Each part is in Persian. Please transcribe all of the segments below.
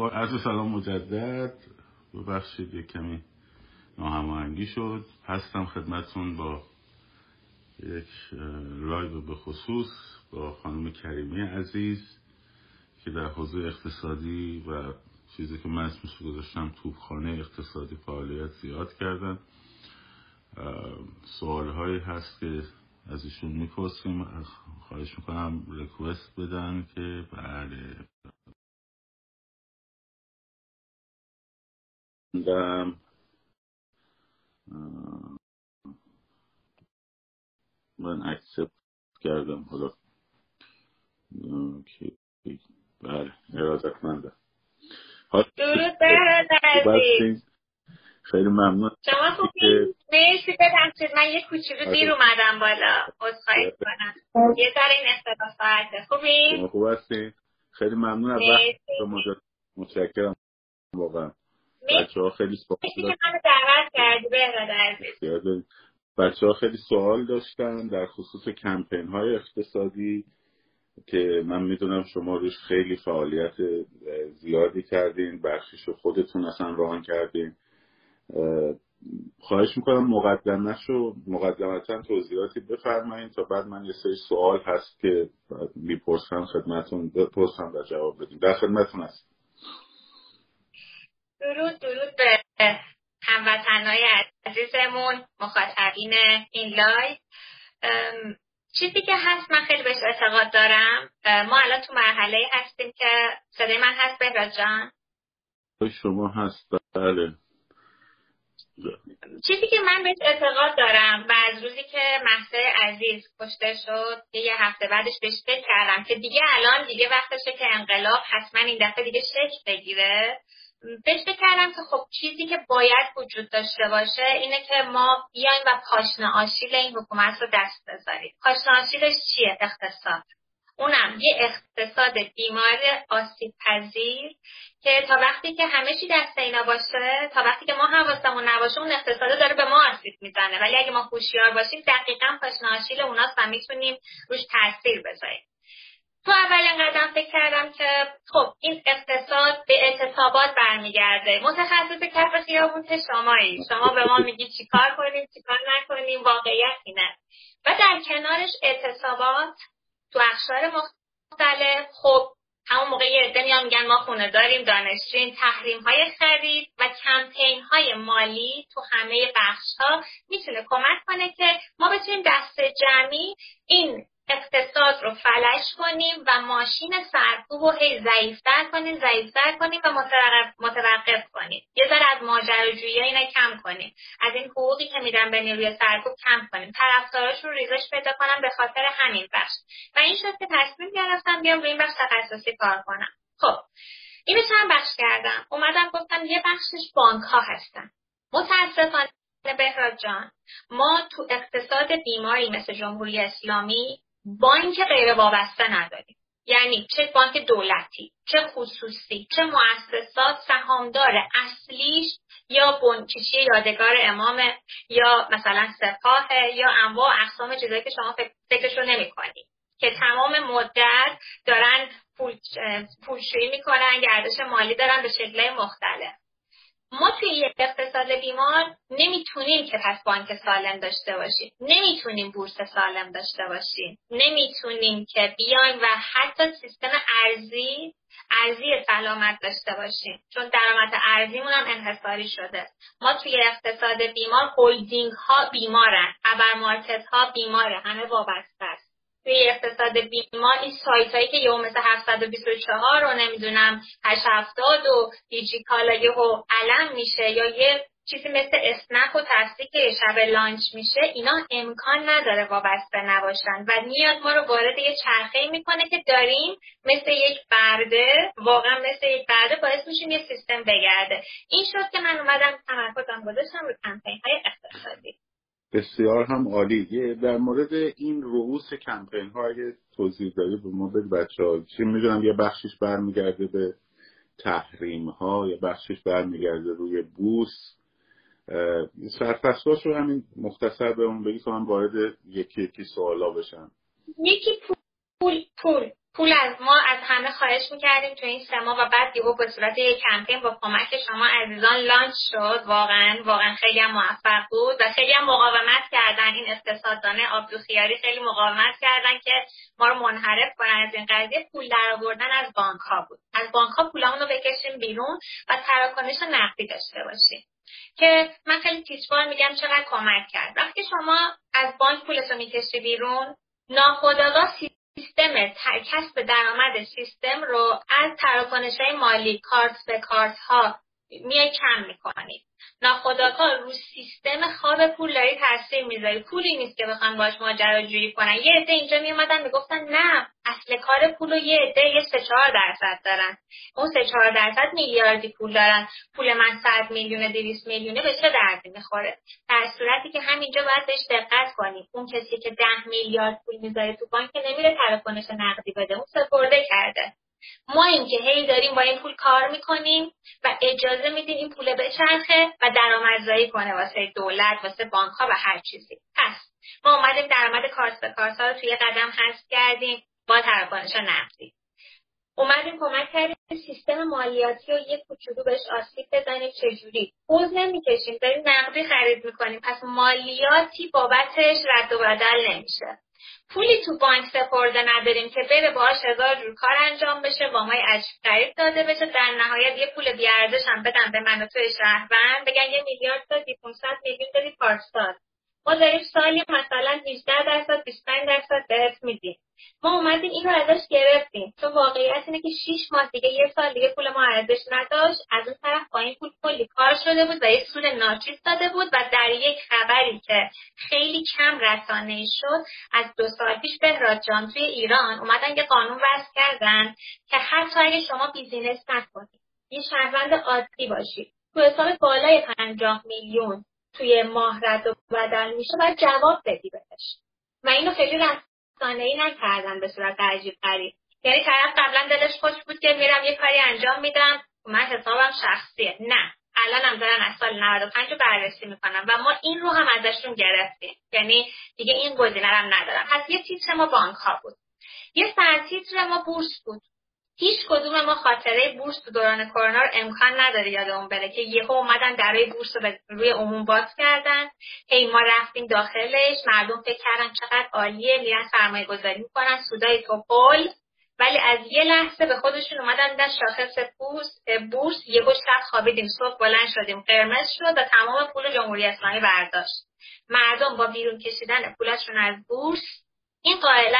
با عرض سلام مجدد. ببخشید یک کمی ناهماهنگی شد. هستم خدمتون با یک live به خصوص با خانم کریمی عزیز که در حوزه اقتصادی و چیزی که من اسمش گذاشتم توپخانه اقتصادی فعالیت زیاد کردن. سوال هایی هست که از ایشون می‌پرسیم. خواهش می‌کنم request بدن که بله. دم من اکسپت کردم. حالا بله ارادتمندم درود به خیلی ممنون. شما خوبی؟ مرسی ببخشید من یه کوچولو دیر اومدم بالا. عذرخواهی کنم یه ذره این اختلاف ساعته خوبی؟ شما خوب هستی؟ خیلی ممنون از وقت شما متشکرم. واقعا. بچه ها خیلی سوال داشتن بچه ها خیلی سوال داشتن در خصوص کمپین های اقتصادی که من می‌دونم شما روش خیلی فعالیت زیادی کردین بخشیش خودتون اصلا ران کردین. خواهش می‌کنم مقدمش رو مقدمتا توضیحاتی بفرمایید تا بعد من یه سری سوال هست که می‌پرسم خدمتون بپرسم و جواب بدیم. در خدمتون هست درود درود به هموطنهای عزیزمون مخاطبین این لایو. چیزی که هست من خیلی بهش اعتقاد دارم. ما الان تو مرحله هستیم که صدای من هست بهراج جان؟ شما هست بله. چیزی که من بهش اعتقاد دارم و از روزی که محسا عزیز کشته شد یه هفته بعدش بهش فکر کردم که دیگه الان دیگه وقتشه که انقلاب حتما این دفعه دیگه شکل بگیره. فکر کردم که خب چیزی که باید وجود داشته باشه اینه که ما بیایم و پاشنه آشیل این حکومت رو دست بذاریم. پاشنه آشیلش چیه؟ اقتصاد. اونم یه اقتصاد بیمار آسیب پذیر که تا وقتی که همه چی دست اینا باشه تا وقتی که ما حواسمون نباشه اون اقتصاد داره به ما آسیب می‌زنه. ولی اگه ما هوشیار باشیم دقیقا پاشناشیل اوناست و می‌تونیم روش تاثیر بذاریم. تو اولین قدم فکر کردم که خب این اقتصاد به اعتصابات برمیگرده. متخصص کف خیابون که شمایی. شما به ما میگی چیکار کنیم چیکار نکنیم واقعیت اینه و در کنارش اعتصابات تو اخشار مختلف. خب همون موقع یه عده میگن ما خونه داریم دانشجوین تحریم های خرید و کمپین های مالی تو همه بخش ها می‌تونه کمک کنه که ما بتونیم دست جمعی این اقتصاد رو فلش کنیم و ماشین سرکوب رو هی ضعیفتر کنیم ضعیفتر کنیم و متوقف کنیم. یه ذره از ماجراجویی اینا کم کنیم. از این حقوقی که میدن به نیروی سرکوب کم کنیم. طرفداراش رو ریزش پیدا کنم به خاطر همین بخش. و این شد که تصمیم گرفتم بیام روی این بخش تخصصی کار کنم. خب اینو چند بخش کردم؟ اومدم گفتم یه بخشش بانک ها هستن. متاسفانه بهراد جان ما تو اقتصاد بیماری مثل جمهوری اسلامی بانک غیر وابسته نداریم. یعنی چه بانک دولتی چه خصوصی چه مؤسسات سهامدار اصلیش یا بنکشی یادگار امام یا مثلا سپاه یا انواع اقسام چیزایی که شما فکرش رو نمی که تمام مدت دارن پول پولشویی می‌کنن گردش مالی دارن به شکل مختلف. ما توی یک اقتصاد بیمار نمی‌تونیم که پس بانک سالم داشته باشیم. نمی‌تونیم بورس سالم داشته باشیم. نمی‌تونیم که بیایم و حتی سیستم ارزی ارزی سلامت داشته باشیم. چون درآمد ارزیمون هم انحصاری شده. ما توی اقتصاد بیمار هلدینگ ها بیمارن. ابر مارکت ها بیماره. همه وابسته است. توی اقتصاد بیمار این سایت هایی که یه مثل 724 رو نمی‌دونم 870 و دیجی کالا و علم میشه یا یه چیزی مثل اسنپ و تپسی که شب launch میشه اینا امکان نداره وابسته نباشن و میاد ما رو وارد یه چرخه می‌کنه که داریم مثل یک برده واقعا مثل یک برده باعث میشیم یه سیستم بگرده. این شد که من اومدم تمرکزم گذاشتم رو کمپین های اقتصادی. بسیار هم عالی. در مورد این رؤوس کمپین ها اگه توضیح داری به ما بگی بچه ها چی می‌دونم؟ یه بخشش برمیگرده به تحریم ها یه بخشش برمیگرده روی بوس. سرفصلاش رو همین مختصر به اون بگی که من وارد یکی یکی سوالا بشم. یکی پول پول. پول از ما از همه خواهش می‌کردیم تو این سه ماه و بعد یهو به صورت یک کمپین با کمک شما عزیزان لانچ شد. واقعا واقعا خیلی هم موفق بود و خیلی هم مقاومت کردن. این اقتصاددان آبدوخیاری خیلی مقاومت کردن که ما رو منحرف کنن از این قضیه. پول در آوردن از بانک ها بود. از بانک ها پولمون رو بکشیم بیرون و تراکنش نقدی داشته باشیم. که من خیلی تیزبار میگم چقدر کمک کرد. وقتی شما از بانک پولتو می‌کشی بیرون ناخداگاه سیستم کسب درآمد سیستم رو از تراکنش های مالی کارت به کارت ها میای کم می‌کنید ناخداگاه رو سیستم خواب پول داری تاثیر می‌ذاری. پولی نیست که بخوان باش ماجراجویی کنن. یه عده اینجا میومدن می‌گفتن نه اصل کار پول رو یه عده یه سه چهار درصد دارن. اون سه چهار درصد میلیاردی پول دارن. پول من صد میلیون دویست میلیونه به چه دردی می‌خوره؟ در صورتی که همینجا باید بهش دقت کنیم اون کسی که ده میلیارد پول می‌ذاره تو بانک نمیره تراکنش نقدی بده. اون سپرده کرده. ما اینکه هی داریم با این پول کار می‌کنیم و اجازه میدیم این پول بچرخه و درآمدزایی کنه واسه دولت واسه بانک ها و هر چیزی. پس ما اومدیم درآمد کارت به کارت ها رو توی قدم حذف کردیم با تراکنش نقدی. اومدیم کمک کردیم سیستم مالیاتی رو یک کوچولو بهش آسیب بزنیم چجوری؟ پوز نمی‌کشیم داریم نقدی خرید می‌کنیم. پس مالیاتی بابتش رد و بدل نمیشه. پولی تو بانک سپرده نداریم که بره باهاش هزار جور کار انجام بشه با مای عجیب داده بشه. در نهایت یه پول بیارزش هم بدن به من و توی شهروند. بگن یه میلیارد دادی 500 میلیون دادی پارسال ما داریم سالی مثلا 18 درصد 25 درصد بهت میدیم. ما اومدیم این رو ازش گرفتیم. تو واقعیت اینه که 6 ماه دیگه یه سال دیگه پول ما ارزش نداشت. از اون طرف با این پول کلی کار شده بود و یه سود ناچیز داده بود و در یک خبری که خیلی کم رسانه شد از دو سال پیش بهراد جان توی ایران اومدن یه قانون وضع کردن که حتی اگه شما بیزینس نکنید یه شهروند عادی باشید تو حساب بالای 50 میلیون توی ماه رد و بدل میشه و جواب بدی بهش. و اینو خیلی رسانه ای نکردن به صورت عجیب غریب یعنی طرف قبلا دلش خوش بود که میرم یه کاری انجام میدم من حسابم شخصیه. نه الان هم دارن از سال 95 رو بررسی می‌کنم و ما این رو هم ازشون گرفتیم. یعنی دیگه این گزینه هم ندارم پس یه تیتر ما بانک ها بود. یه سرتیتر ما بورس بود. هیچ کدوم ما خاطره بورس تو دوران کرونا رو امکان نداره یادمون بره که یهو اومدن درای بورس رو روی عموم باز کردن. هی ما رفتیم داخلش مردم فکر کردن چقدر عالیه میرن سرمایه گذاری می‌کنن سودای توپل ولی از یه لحظه به خودشون اومدن در شاخص بورس بورس یهو شب خوابیدیم صبح بلند شدیم قرمز شد و تمام پول جمهوری اسلامی برداشت. مردم با بیرون کشیدن پولشون از بورس این قائله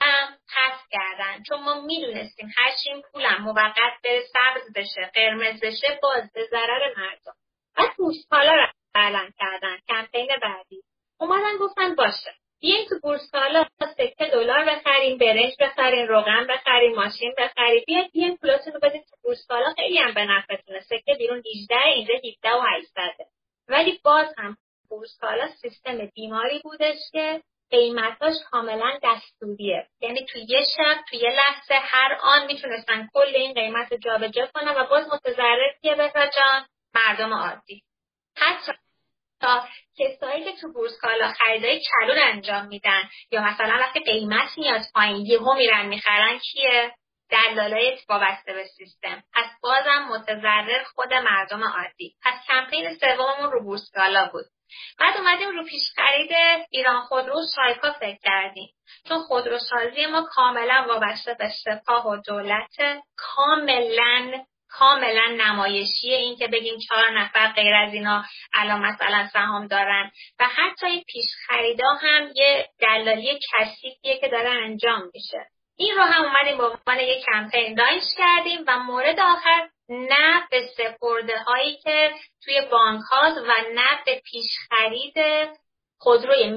هم حذف کردن. چون ما می‌دونستیم هرچی این پولم موقت بره سبز بشه قرمز بشه باز به ضرر مردم. و بورسکالا رو اعلان کردن کمپین بعدی. اومدن گفتن باشه. بیاین تو بورسکالا سکه دلار بخریم برنج بخریم روغن بخریم ماشین بخریم. بیاین بیاین پولاتون رو بدین تو بورسکالا خیلی هم به نفعتونه. سکه بیرون 18 اینجا 17 و 800 ولی باز هم بورسکالا سیستم بیماری بودش که قیمتاش کاملا دستوریه. یعنی توی یه شب توی یه لحظه هر آن می‌تونستن کل این قیمت رو جابجا کنن و باز متضرر کیه جان مردم عادی. حتی تا کسایی که تو بورس کالا خریدای کلون انجام میدن یا مثلا وقتی قیمت میاد پایین یهو میرن می‌خرن کیه؟ دلالای وابسته به سیستم. پس بازم متضرر خود مردم عادی. پس کمپین سوممون رو بورس کالا بود. بعد اومدیم رو پیش خرید ایران خودرو شایکا فکر کردیم. چون خودروسازی ما کاملا وابسته به سپاه و دولت کاملا کاملا نمایشیه این که بگیم چهار نفر غیر از اینا الان مثلا سهام دارن. و حتی پیش خریدا هم یه دلالی کثیفیه که داره انجام میشه. این رو هم اومدیم به عنوان یک کمپین دانش کردیم و مورد آخر نه به سپرده هایی که توی بانک هاست و نه به پیش خرید خودروی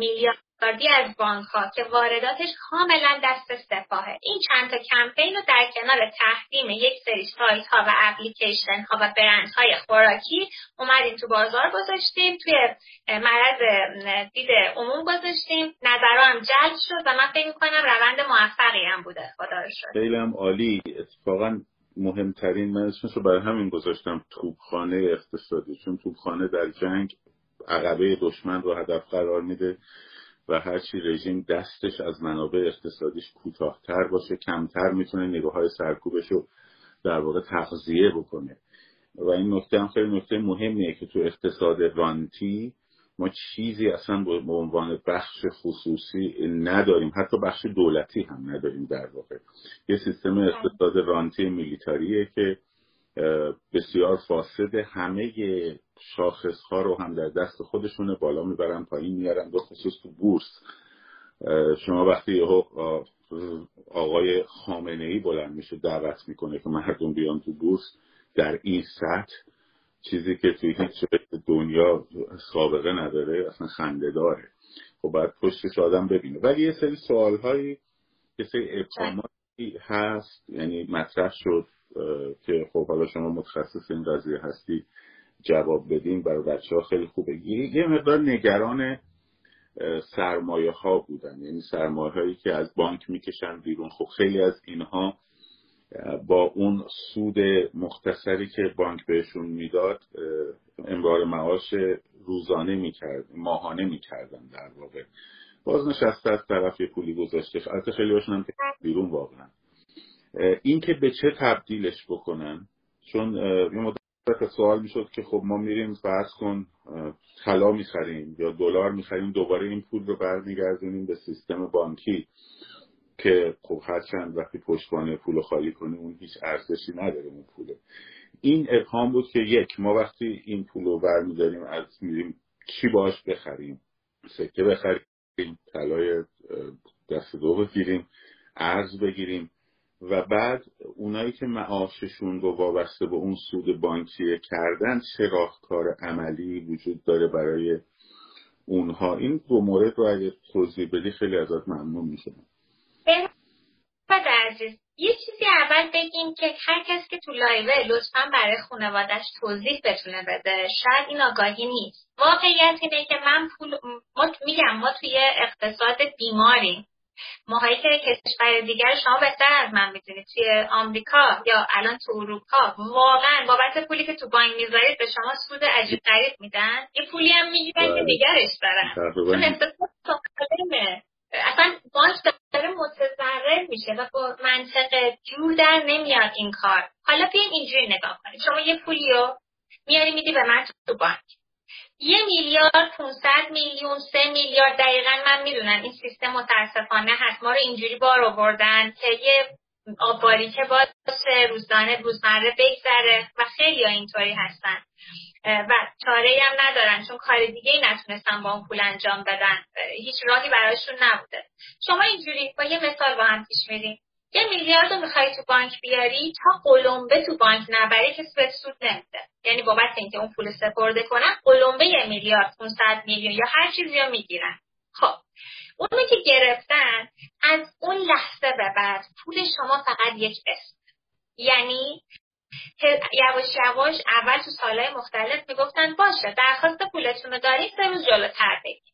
میلیاردی از بانک ها که وارداتش کاملا دست سپاهه. این چند تا کمپین رو در کنار تحریم یک سری سایت ها و اپلیکیشن ها و برند های خوراکی اومدیم تو بازار گذاشتیم. توی معرض دید عموم گذاشتیم. نظرها هم جلب شد و من فکر می‌کنم روند موفقی هم بوده. خدا شد خیلی هم عالی. اتفاقا مهمترین من اسمش رو برای همین گذاشتم. توبخانه اقتصادی. چون توبخانه در جنگ عقبه دشمن رو هدف قرار میده. و هرچی رژیم دستش از منابع اقتصادیش کوتاهتر باشه کمتر می‌تونه نگاه های سرکوبش رو در واقع تغذیه بکنه. و این نکته هم خیلی نکته مهمیه که تو اقتصاد رانتی ما چیزی اصلا به عنوان بخش خصوصی نداریم. حتی بخش دولتی هم نداریم در واقع. یه سیستم اقتصاد رانتی میلیتاریه که بسیار فاسده همه شاخص ها رو هم در دست خودشونه بالا می‌برن پایین میارن به خصوص تو بورس. شما وقتی آقای خامنه ای بلند میشه دعوت می‌کنه که مردم بیان تو بورس در این سطح چیزی که توی هیچ دنیا سابقه نداره اصلا خنده داره. خب باید پشتش آدم ببینه. ولی یه سری سوال هایی یه سری هست یعنی مطرح شد. که خب حالا شما متخصص این قضیه هستی جواب بدین برای بچه ها خیلی خوبه. یه مقدار نگران سرمایه ها بودن. یعنی سرمایه هایی که از بانک می‌کشن بیرون. خب خیلی از اینها با اون سود مختصری که بانک بهشون می‌داد امرار معاش روزانه می‌کرد ماهانه می‌کردن در واقع. باز نشسته از طرف یه پولی گذاشته. البته خیلی هاشون هم بیرون واقعا. این که به چه تبدیلش بکنن. چون یه مدت سوال می‌شد که خب ما میریم فرض کن طلا می‌خریم یا دلار می‌خریم دوباره این پول رو برمیگردونیم به سیستم بانکی که خب هرچند وقتی پشتوانه پول خالی کنیم اون هیچ ارزشی نداره اون پوله. این ابهام بود که یک ما وقتی این پول رو برمیداریم از میریم چی باش بخریم؟ سکه بخریم طلای دست دو بگیریم ارز بگیریم. و بعد اونایی که معاششون رو وابسته به اون سود بانکی کردن چه راهکار عملی وجود داره برای اونها؟ این دو مورد رو اگه توضیح بدی خیلی ازت ممنون میشم. عزیز یه چیزی اول بگیم که هر کسی که تو لایوه لطفا برای خانوادش توضیح بتونه بده شاید این آگاهی نیست. واقعیت اینه که من پول ما میگم ما توی اقتصاد بیماریم. ماهایی که کشور دیگر شما بهتر از من می‌دونید توی آمریکا یا الان تو اروپا واقعا بابت پولی که تو بانک می‌ذارید به شما سود عجیب غریب میدن. یه پولی هم می‌گیرن که دیگرش دارن چون اصلا بانک داره متضرر میشه و با منطق جور در نمیاد این کار. حالا بیاین اینجوری نگاه کنید شما یه پولی رو میاری میدی به من تو بانک. یه میلیارد 500 میلیون سه میلیارد دقیقا من می‌دونم این سیستم متاسفانه هست. ما رو اینجوری بار آوردن که یه آباری که باشه روزانه روزمره بگذره و خیلی ها اینطوری هستن. و چاره هم ندارن چون کار دیگه ای نتونستن با اون پول انجام بدن. هیچ راهی براشون نبوده. شما اینجوری با یه مثال با هم پیش میریم یه میلیارد رو می‌خوای تو بانک بیاری تا قلمبه تو بانک نبری که به سود نمیده. یعنی بابت اینکه اون پول سپرده کنن قلمبه یه میلیارد 500 میلیون یا هر چیزی رو می‌گیرن. خب اونی که گرفتن از اون لحظه به بعد پول شما فقط یک اسم. یعنی یواش یواش اول تو سالهای مختلف می‌گفتن باشه درخواست پولتون رو دارید سه روز جلوتر بگید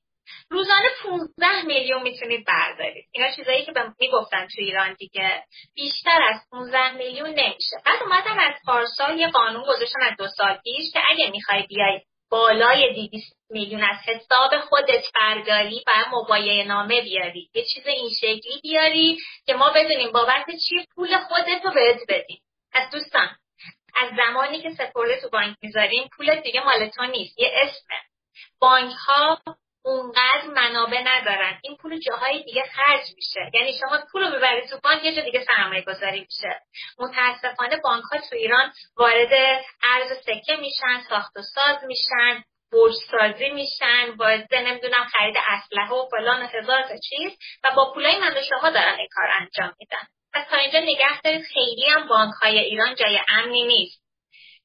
روزانه 15 میلیون می‌تونید بردارید. اینا چیزایی که می‌گفتن تو ایران دیگه. بیشتر از 15 میلیون نمیشه. بعد اومدن از پارسال یه قانون گذاشتن از دو سال پیش که اگه می‌خوای بیای بالای 200 میلیون از حساب خودت برداری و مبایه نامه بیاری. یه چیز این شکلی بیاری که ما بدونیم بابت چی پول خودت رو بهت بدیم. از دوستان از زمانی که سپرده تو بانک می‌ذاریم پول دیگه مال تو نیست. یه اسمه. بانک ها اونقدر منابع ندارن. این پول جاهای دیگه خرج میشه. یعنی شما پول رو ببری تو بانک یه جا دیگه سرمایه گذاری میشه. متاسفانه بانک ها تو ایران وارد ارز سکه میشن ساخت و ساز میشن برج سازی میشن باعث نمی‌دونم خرید اسلحه و فلان و هزار تا چیز و با پولای من شما دارن این کار انجام میدن. پس تا اینجا نگه دارید. خیلی هم بانک های ایران جای امنی نیست.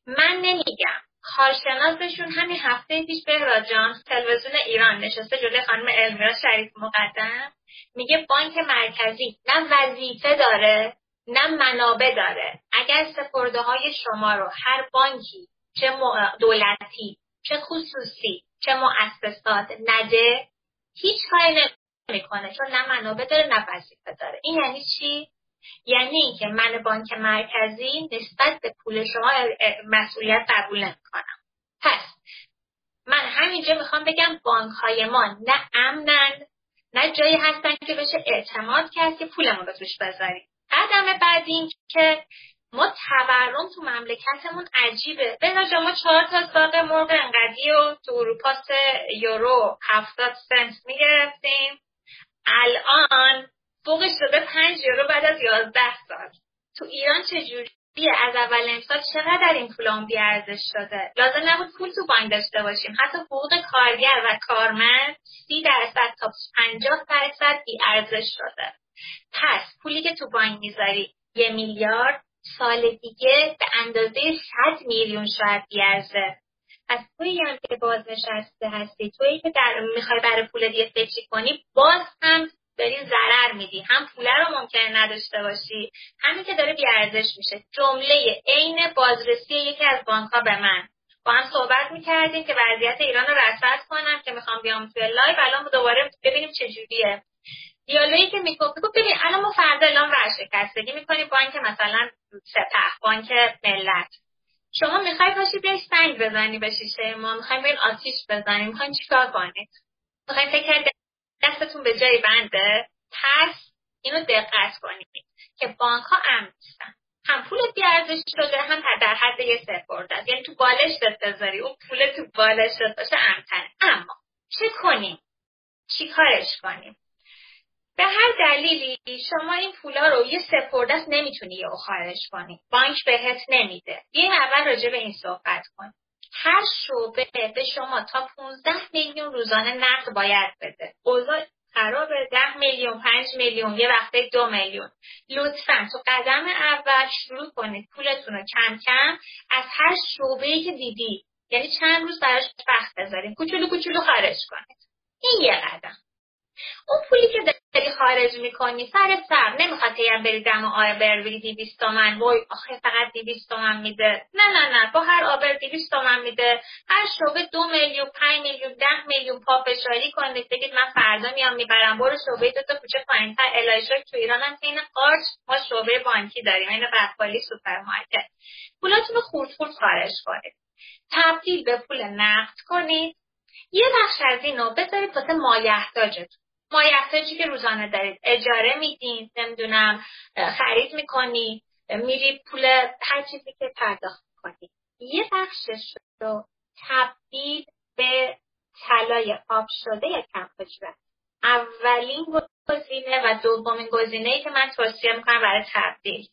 من نمیگم. کارشناسشون همین هفته پیش به جان تلویزیون ایران نشسته جلوی خانم المیرا شریف مقدم میگه بانک مرکزی نه وظیفه داره نه منابع داره. اگر سپرده های شما رو هر بانکی چه دولتی چه خصوصی چه مؤسسات نده هیچ کاری نمی‌کنه چون نه منابع داره نه وظیفه داره. این یعنی چی؟ یعنی اینکه من بانک مرکزی نسبت به پول شما مسئولیت قبول نمی‌کنم. پس من همینجا می‌خوام بگم بانک های ما نه امنن نه جایی هستن که بشه اعتماد کرد که پولمون رو توش بذاریم. قدم بعد این که ما تورم تو مملکتمون عجیبه. به ما چهار تا ساق مرغ انقدی و تو اروپا یورو هفتاد سنت می‌گرفتیم. الان فوقش شده پنج یورو بعد از یازده سال. تو ایران چجوری از اول امسال چقدر این پولان بیارزش شده؟ لازم نبود پول تو بانک داشته باشیم. حتی حقوق کارگر و کارمند سی درصد تا پنجاه درصد بیارزش شده. پس پولی که تو بانک می‌ذاری یه میلیارد سال دیگه به اندازه 100 میلیون شاید بیارزه. از توی هم که باز نشسته هستی توی که در می‌خوای برای پول دیگه فکر کنی باز هم داری ضرر میدی هم پول رو ممکنه نداشته باشی همین که داره بیارزش میشه. جمله عین بازرسی یکی از بانک ها به من. با هم صحبت می‌کردیم که وضعیت ایران رو رصد کنم که می‌خوام بیام توی live الان دوباره ببینیم چجوریه دیالوگی که می‌گفت گفت ببین الان ما فردا اعلام ورشکستگی می‌کنیم بانک مثلا سپه بانک ملت. شما می‌خوای پاشی بیای سنگ بزنی به شیشه ما. می‌خوایم بیاین آتیش بزنیم. می‌خوایم چیکار کنید می‌خوایم فکر دستتون به جای بنده پس اینو دقت کنید که بانک ها امن نیستن. هم پول بیارزش شده هم در حد یه سپرده یعنی تو بالشت بذاری اون پول تو بالشت باشه امتنه اما چه کنیم؟ چی کارش کنیم؟ به هر دلیلی شما این پولا رو یه سپردست نمی‌تونی یه خارج کنی. بانک بهت نمیده. یه اول راجع به این صحبت کن هر شعبه به شما تا 15 میلیون روزانه نقد باید بده. اوضاع خراب 10 میلیون 5 میلیون یه وقته دو میلیون. لطفا تو قدم اول شروع کنید. پولتون رو کم کم از هر شعبه که دیدی. یعنی چند روز براش وقت بذارید کوچولو کوچولو خارج کنید. این یه قدم. اون پولی که خارج می‌کنی. سر سر. نمی‌خواد هم بری دم آبر بری دیویست تومن. وای آخه فقط دیویست تومن میده. نه نه نه. با هر آبر دیویست تومن میده. هر شعبه دو میلیون پنج میلیون ده میلیون پافشاری کنید. بگید من فردا میام می‌برم. برو شعبه دو تا کوچه پایینتر. ماشالا تو ایران هم که عین قارچ. ما شعبه بانکی داریم. این بقالی سوپرمارکت. پولاتون رو خورد خورد خارج کنید. تبدیل به پول نقد کنید. یه بخش از اینو بذارید واسه مایحتاجتون مایحتاجی که روزانه دارید اجاره میدین نمی‌دونم خرید می‌کنی میری پول هر چیزی که پرداخت کنی یه بخشش رو تبدیل به طلای آب شده یا کم اولین گزینه و دومین گزینه ای که من توصیه می‌کنم برای تبدیل.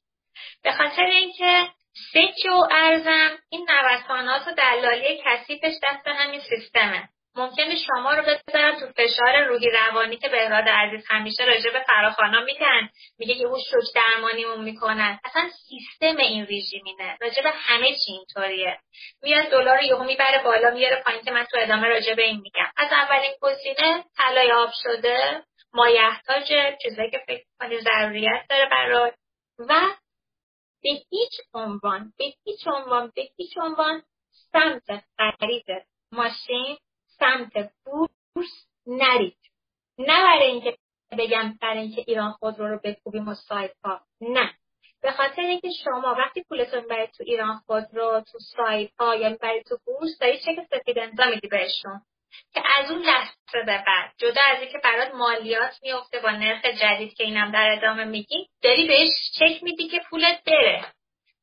به خاطر اینکه سکه و ارزم این نوسانات و دلالی کثیفش دست همین سیستمه. ممکنه شما رو بذارم تو فشار روحی روانی که بهراد عزیز همیشه راجع به فراخانا میگن. میگه یهو شوک درمانیمون می‌کنن. اصلا سیستم این رژیمینه راجع به همه چی اینطوریه. میاد دلار یهو می‌بره بالا میاره پایین که من تو ادامه راجع به این میگم. از اولین گزینه طلای آب شده. مایحتاج چیزایی که فکر کنی ضروریت داره برای و به هیچ عنوان به هیچ عنوان به هیچ عنوان سمت خرید ماشین سمت بورس نرید. نه برای اینکه بگم برای اینکه ایران خودرو رو بکوبیم و سایت ها. نه. به خاطر اینکه شما وقتی پولتون برای تو ایران خودرو تو سایت ها یا برای تو بورس داری چک سفید امضا میدی بهشون. که از اون لحظه به بعد جدا از اینکه برات مالیات میفته با نرخ جدید که اینم در ادامه میگی داری بهش چک میدی که پولت بره.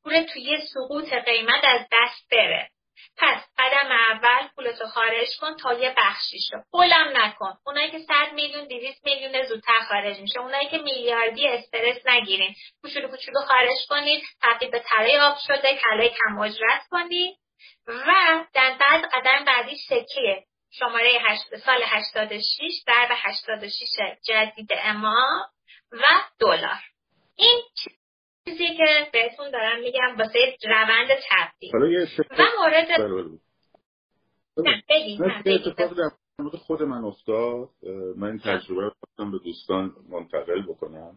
پولت توی سقوط قیمت از دست بره. پس قدم اول پولتو خارج کن تا یه بخشیشو بلم نکن. اونایی که 100 میلیون 200 میلیون زودتر خارج میشه. اونایی که میلیاردی استرس نگیرین. کوچولو کوچولو خارج کنید تبدیل به تله آب شده. کلای کم اجرت کنید و در بعد قدم بعدی سکه شماره 8 سال 86 در به 86 جدید اما و دلار. این چیزی که بهتون دارم میگم واسه روند تبدیل. و مورد مورد خود من افتاد. من این تجربه رو به دوستان منتقل بکنم.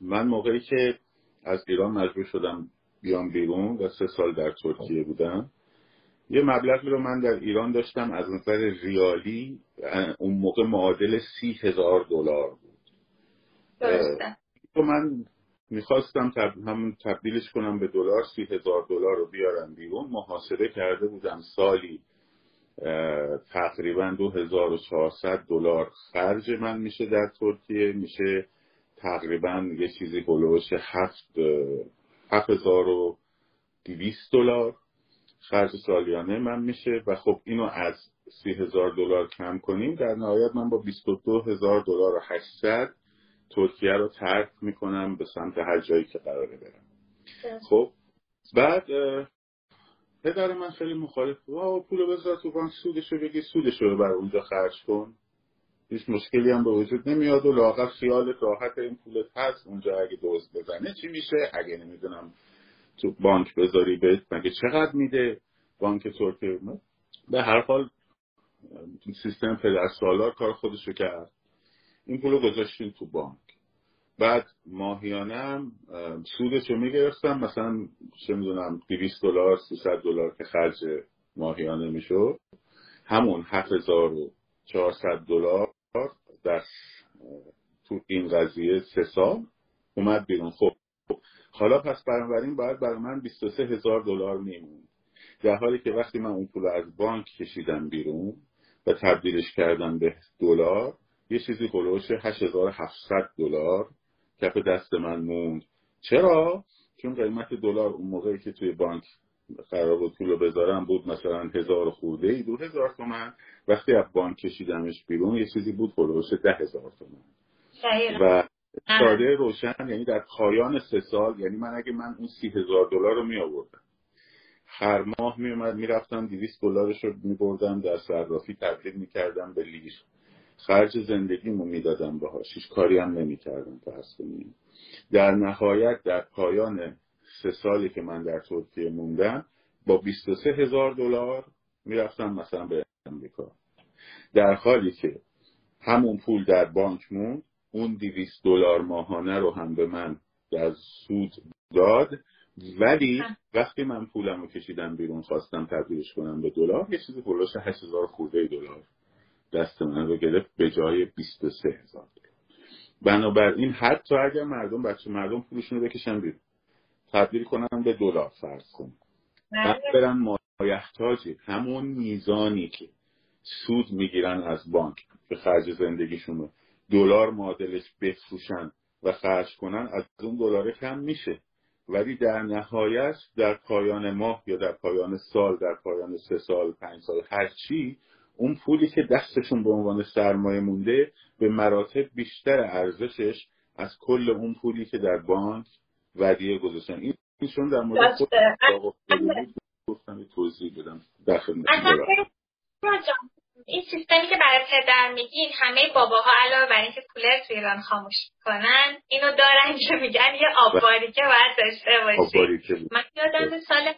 من موقعی که از ایران مجبور شدم بیام بیرون و سه سال در ترکیه بودم یه مبلغی رو من در ایران داشتم از نظر ریالی اون موقع معادل سی هزار دلار بود. درسته. من می‌خواستم تب... همون تبدیلش کنم به دلار سی هزار دلار رو بیارم بیرون. محاسبه کرده بودم سالی تقریبا 2400 دلار خرج من میشه در ترکیه. میشه تقریبا یه چیزی هلوش هفت 7200 دلار خرج سالیانه من میشه. و خب اینو از سی هزار دلار کم کنیم در نهایت من با 22 هزار دلار و 800 ترکیه رو ترک می‌کنم به سمت هر جایی که قراره برم. خب بعد پدر من خیلی مخالف واو پول بذار تو بانک سودشو بگی سودشو بر اونجا خرج کن. هیچ مشکلی هم به وجود نمیاد و لاغر خیالت راحت این پولت هست. اونجا اگه دوز بزنه چی میشه؟ اگه نمی‌دونم تو بانک بذاری بهت مگه چقدر میده بانک ترکیه؟ به هر حال سیستم پدر سالار کار خودشو کرد. این پولو گذاشتیم تو بانک. بعد ماهیانه هم سودش رو می‌گرفتم. مثلا چه می‌دونم 200 دلار 300 دلار که خرج ماهیانه می‌شد. همون 7400 دلار در تو این قضیه سه سال اومد بیرون. خب حالا پس بنابراین باید برای من 23 هزار دلار میمون در حالی که وقتی من اون پول از بانک کشیدم بیرون و تبدیلش کردم به دلار یه چیزی هلوش 8700 دلار کف دست من موند. چرا؟ چون قیمت دلار اون موقعی که توی بانک قرار بود پول بذارم بود مثلا هزار خورده ای دو هزار تومن. وقتی از بانک کشیدمش بیرون یه چیزی بود هلوش ده هزار تومن. و ساده روشن یعنی در پایان سه سال یعنی من اگه من اون سی هزار دلار رو می آوردم هر ماه می اومد می‌رفتم دیویست دلارش رو می بردم در صرافی تبدیل می کردم به لیر. خرج زندگیمو می‌دادم باهاش. هیچ کاری هم نمی‌کردم فرض کنیم در نهایت در پایان سه سالی که من در ترکیه موندم با 23 هزار دلار می‌رفتم مثلا به امریکا در حالی که همون پول در بانک موند اون 200 دلار ماهانه رو هم به من در سود داد. ولی وقتی من پولم رو کشیدم بیرون خواستم تبدیلش کنم به دلار یه چیزی پولش 8000 خورده دلار. دست من رو گرفت به جای 23 هزار. بنابراین حتی اگر مردم بچه مردم پولشون رو بکشن بیرون. تبدیل کنن به دلار فرض کن. بعد بله. برن مایحتاجی. همون میزانی که سود می‌گیرن از بانک به خرج زندگیشون دلار معادلش بفروشن و خرج کنن از اون دلار کم میشه. ولی در نهایت در پایان ماه یا در پایان سال در پایان سه سال پنج سال هر چی اون پولی که دستشون به عنوان سرمایه مونده به مراتب بیشتر ارزشش از کل اون پولی که در بانک ودیه گذاشتن. این چون در مورد خود گفتم توضیح بدم. این سیستمی که برای پدر میگین همه باباها علاوه بر اینکه کولر تو ایران خاموش کنن اینو دارن که میگن یه آبباری که باید داشته باشی. من یادم سال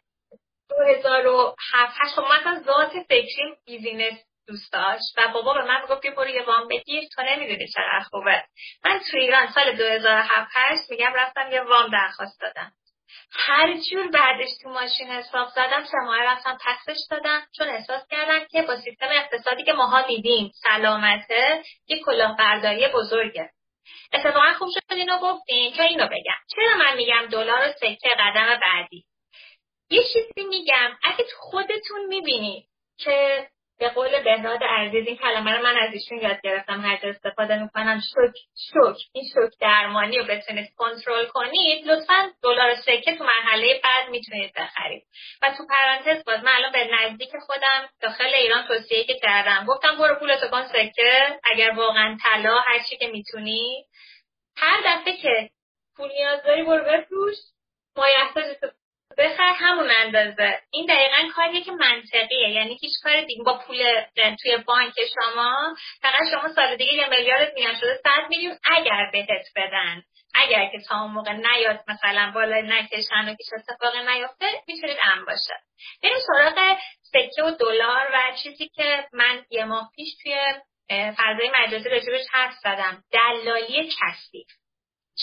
2007 خب من ذات فکریم بیزینس دوست داشت. و بابا به من گفت که برو یه وام بگیر تو نمی‌دونی چقدر خوبه. من تو ایران سال 2007 میگم رفتم یه وام درخواست دادم. هر جور بعدش تو ماشین حساب زدم سه رفتم پسش دادم چون احساس کردم که با سیستم اقتصادی که ماها دیدیم سلامته یه کلاهبرداری بزرگه. اتفاقا خوب شد اینو گفتیم که اینو بگم. چرا من میگم دلار و سکه قدم بعدی؟ یه چیزی میگم اگه خودتون می‌بینید که به قول بهراد عزیز این کلمه رو من از ایشون یاد گرفتم هر جا استفاده می‌کنم. شوک شوک. این شوک درمانی رو بتونید کنترل کنید. لطفا دلار سکه تو مرحله بعد می‌تونید بخرید. و تو پرانتز باز من الان به نزدیک خودم داخل ایران توصیه که کردم. گفتم برو پولتو کن سکه. اگر واقعا طلا هر چی که می‌تونی. هر دفعه که پول نیاز داری برو بفروش. مایحتاج بخر همون اندازه. این دقیقا کاریه که منطقیه. یعنی هیچ کار دیگه با پول توی بانک شما فقط شما سال دیگه یه میلیارد میان شده صد میلیون اگر بهت بدن. اگر که تا اون موقع نیاد مثلا بالا نکشن و هیچ اتفاقی نیفته می‌تونید ام باشه بریم سراغ سکه و دلار و چیزی که من یه ماه پیش توی فضای مجازی راجبش حرف زدم. دلالی کثیف.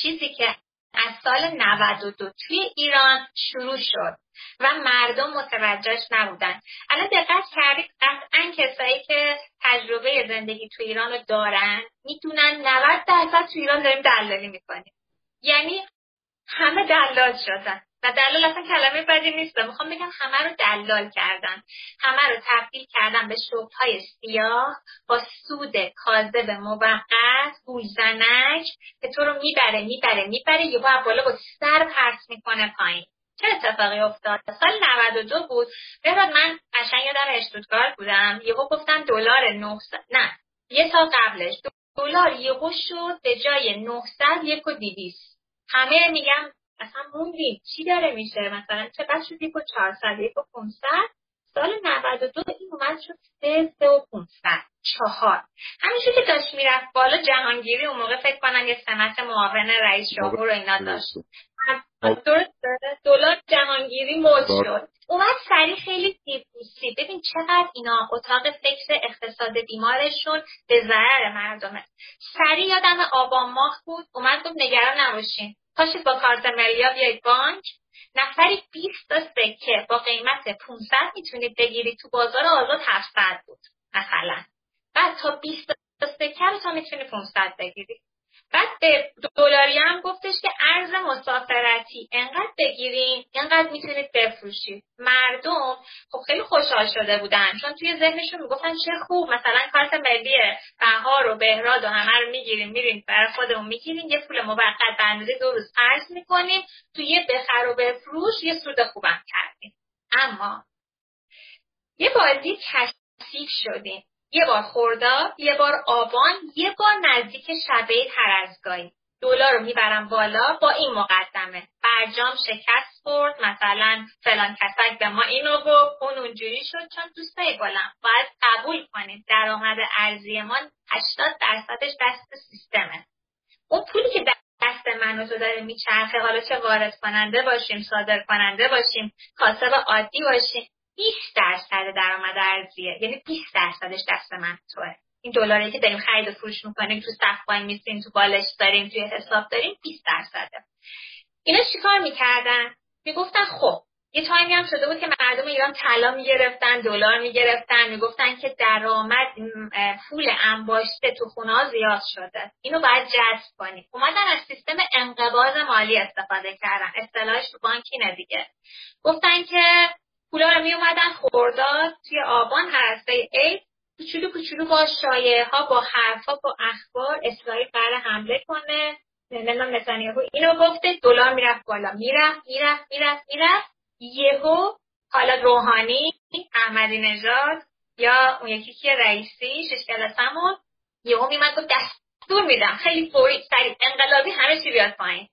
چیزی که از سال 92 توی ایران شروع شد و مردم متوجهش نبودن. الان دقت کردید قطعا کسایی که تجربه زندگی توی ایران رو دارن می‌دونن 90 درصد توی ایران داریم دلالی می‌کنیم. یعنی همه دلال شدن. و دلال اصلا کلمه بدی نیست می‌خوام بگم همه رو دلال کردن. همه رو تبدیل کردن به های سیاه با سود کاذب موقت گولزنک که تو رو می‌بره می‌بره می‌بره یهو بالا با سر پرت می‌کنه پایین. چه اتفاقی افتاد؟ سال 92 بود. بهراد من قشنگ یادم اشتوتگارت بودم. یهو گفتن دلار 900 نه یه سال قبلش. دلار یهو شد به جای 900 یک و 200 همه میگم اصلا موندیم. چی داره میشه؟ مثلا چقدر شد یک و 400 یک و 500 سال 92 این اومد شد 3 3 و 500 چهار. همینجور که داشت می‌رفت بالا جهانگیری اون موقع فکر کنم یه سمت معاون رئیس جمهور رو اینا داشت. دلار جهانگیری موج شد. اومد سریع خیلی دیپوسی ببین چقدر اینا اتاق فکر اقتصاد بیمارشون به ضرر مردمه. سریع یادم آبان ماه بود. اومد گفت نگران نباشین. پاشید با کارت ملیا بیاید بانک. نفری 20 تا سکه با قیمت 500 می‌تونید بگیرید تو بازار آزاد 700 بود مثلا. بعد تا 20 تا سکه رو تا می‌تونید 500 بگیرید. بعد به دلاری هم گفتش که ارز مسافرتی انقدر بگیرین انقدر می‌تونید بفروشید مردم خب خیلی خوشحال شده بودن چون توی ذهنشون می‌گفتن چه خوب مثلا کارت ملی بهار و بهراد و همه رو می‌گیریم میریم برای خودمون می‌گیریم یه پول موقت به اندازه دو روز قرض می‌کنیم توی یه بخر و بفروش یه سود خوبم کردیم اما یه بازی کثیف شدیم یه بار خورداد یه بار آبان یه بار نزدیک شبه ترزگاهی دلار رو می‌برم بالا با این مقدمه. برجام شکست خورد مثلا فلان کسک به ما اینو گفت. اون اونجوری شد چون دوستای گلم باید قبول کنید درآمد ارزی ما 80 درصدش دست سیستمه. اون پولی که دست من و تو داره میچرخه حالا چه وارد کننده باشیم صادر کننده باشیم کاسب عادی باشیم. 20 درصد درآمد ارزیه. یعنی 20 درصدش دست من توه. این دلاری که داریم خرید و فروش می‌کنیم تو صف وای میسیم تو بالش داریم توی حساب داریم 20 درصده. اینا چیکار می‌کردن؟ می‌گفتن خب یه تایمی هم شده بود که مردم ایران طلا می‌گرفتن دلار می‌گرفتن. می‌گفتن که درآمد پول انباشته تو خونه زیاد شده. اینو باید جذب کنیم. اومدن از سیستم انقباض مالی استفاده کردن. اصطلاحش تو بانک اینه دیگه. گفتن که پولا رو می اومدن خورداد توی آبان هر هفته عید. کوچولو کوچولو با شایعه ها با حرفا با اخبار اسرائیل قرار حمله کنه. نمی‌دونم نتانیاهو اینو گفته دلار می‌رفت بالا. می‌رفت می‌رفت می‌رفت می‌رفت. یهو حالا روحانی احمدی نژاد یا اون یکی که رئیسی شش کلاسمون یهو میمد گفت دستور میدم. خیلی فوری سریع انقلابی همه چی بیاد پایین.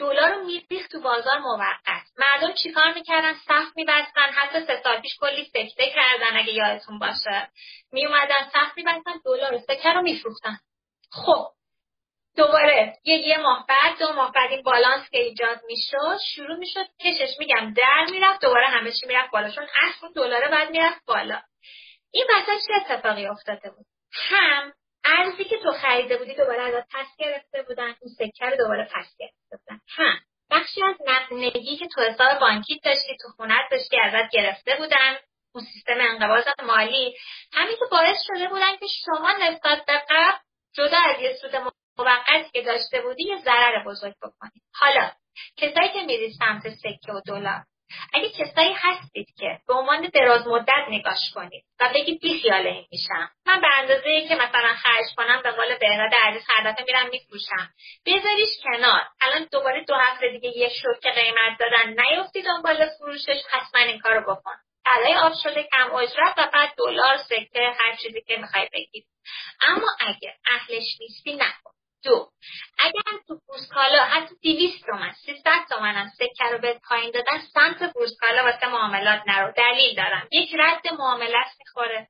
دلار رو میریخت تو بازار موقت مردم چیکار می‌کردن؟ صف میبستن. حتی سه سال پیش کلی سکته کردن اگه یادتون باشه. میومدن صف میبستن دلار سکه رو میفروختن. خب دوباره یه یه ماه بعد دو ماه بعد این بالانس که ایجاد می‌شد شروع می‌شد کشش. میگم در می‌رفت دوباره همه چی می‌رفت بالا. چون اصل دلاره بعد می‌رفت بالا. این وسط چه اتفاقی افتاده بود؟ هم ارزی که تو خریده بودی دوباره ازت پس گرفته بودن. اون سکه رو دوباره پس بخشی از نقدینگی که تو حساب بانکی داشتی تو خونت داشتی ازت گرفته بودن. اون سیستم انقباض مالی همین که باعث شده بودن که شما نسبت به قبل جدا از یه سود موقتی که داشته بودی یه ضرر بزرگ بکنید حالا کسایی که میرید سمت سکه و دلار اگه کسایی هستید که به عنوان دراز مدت نگاش کنید و بگید بی خیال این میشم من به اندازه که مثلا خرج کنم به قول بهراد عزیز هر دفعه میرم میفروشم. بذاریش کنار. الان دوباره دو هفته دیگه یه شد که قیمت دادن نیفتید دنبال فروشش حتما این کارو بکن. برای آب شده کم اجرت و بعد دلار سکه هر چیزی که می‌خوای بگید. اما اگه اهلش نیستی نکن. دو. اگر تو بورسکالا حتی 200 تومن 300 تومن هم سکه رو به پایین دادن سمت بورسکالا واسه معاملات نرو. دلیل دارم. یک رد معاملت می‌خوره.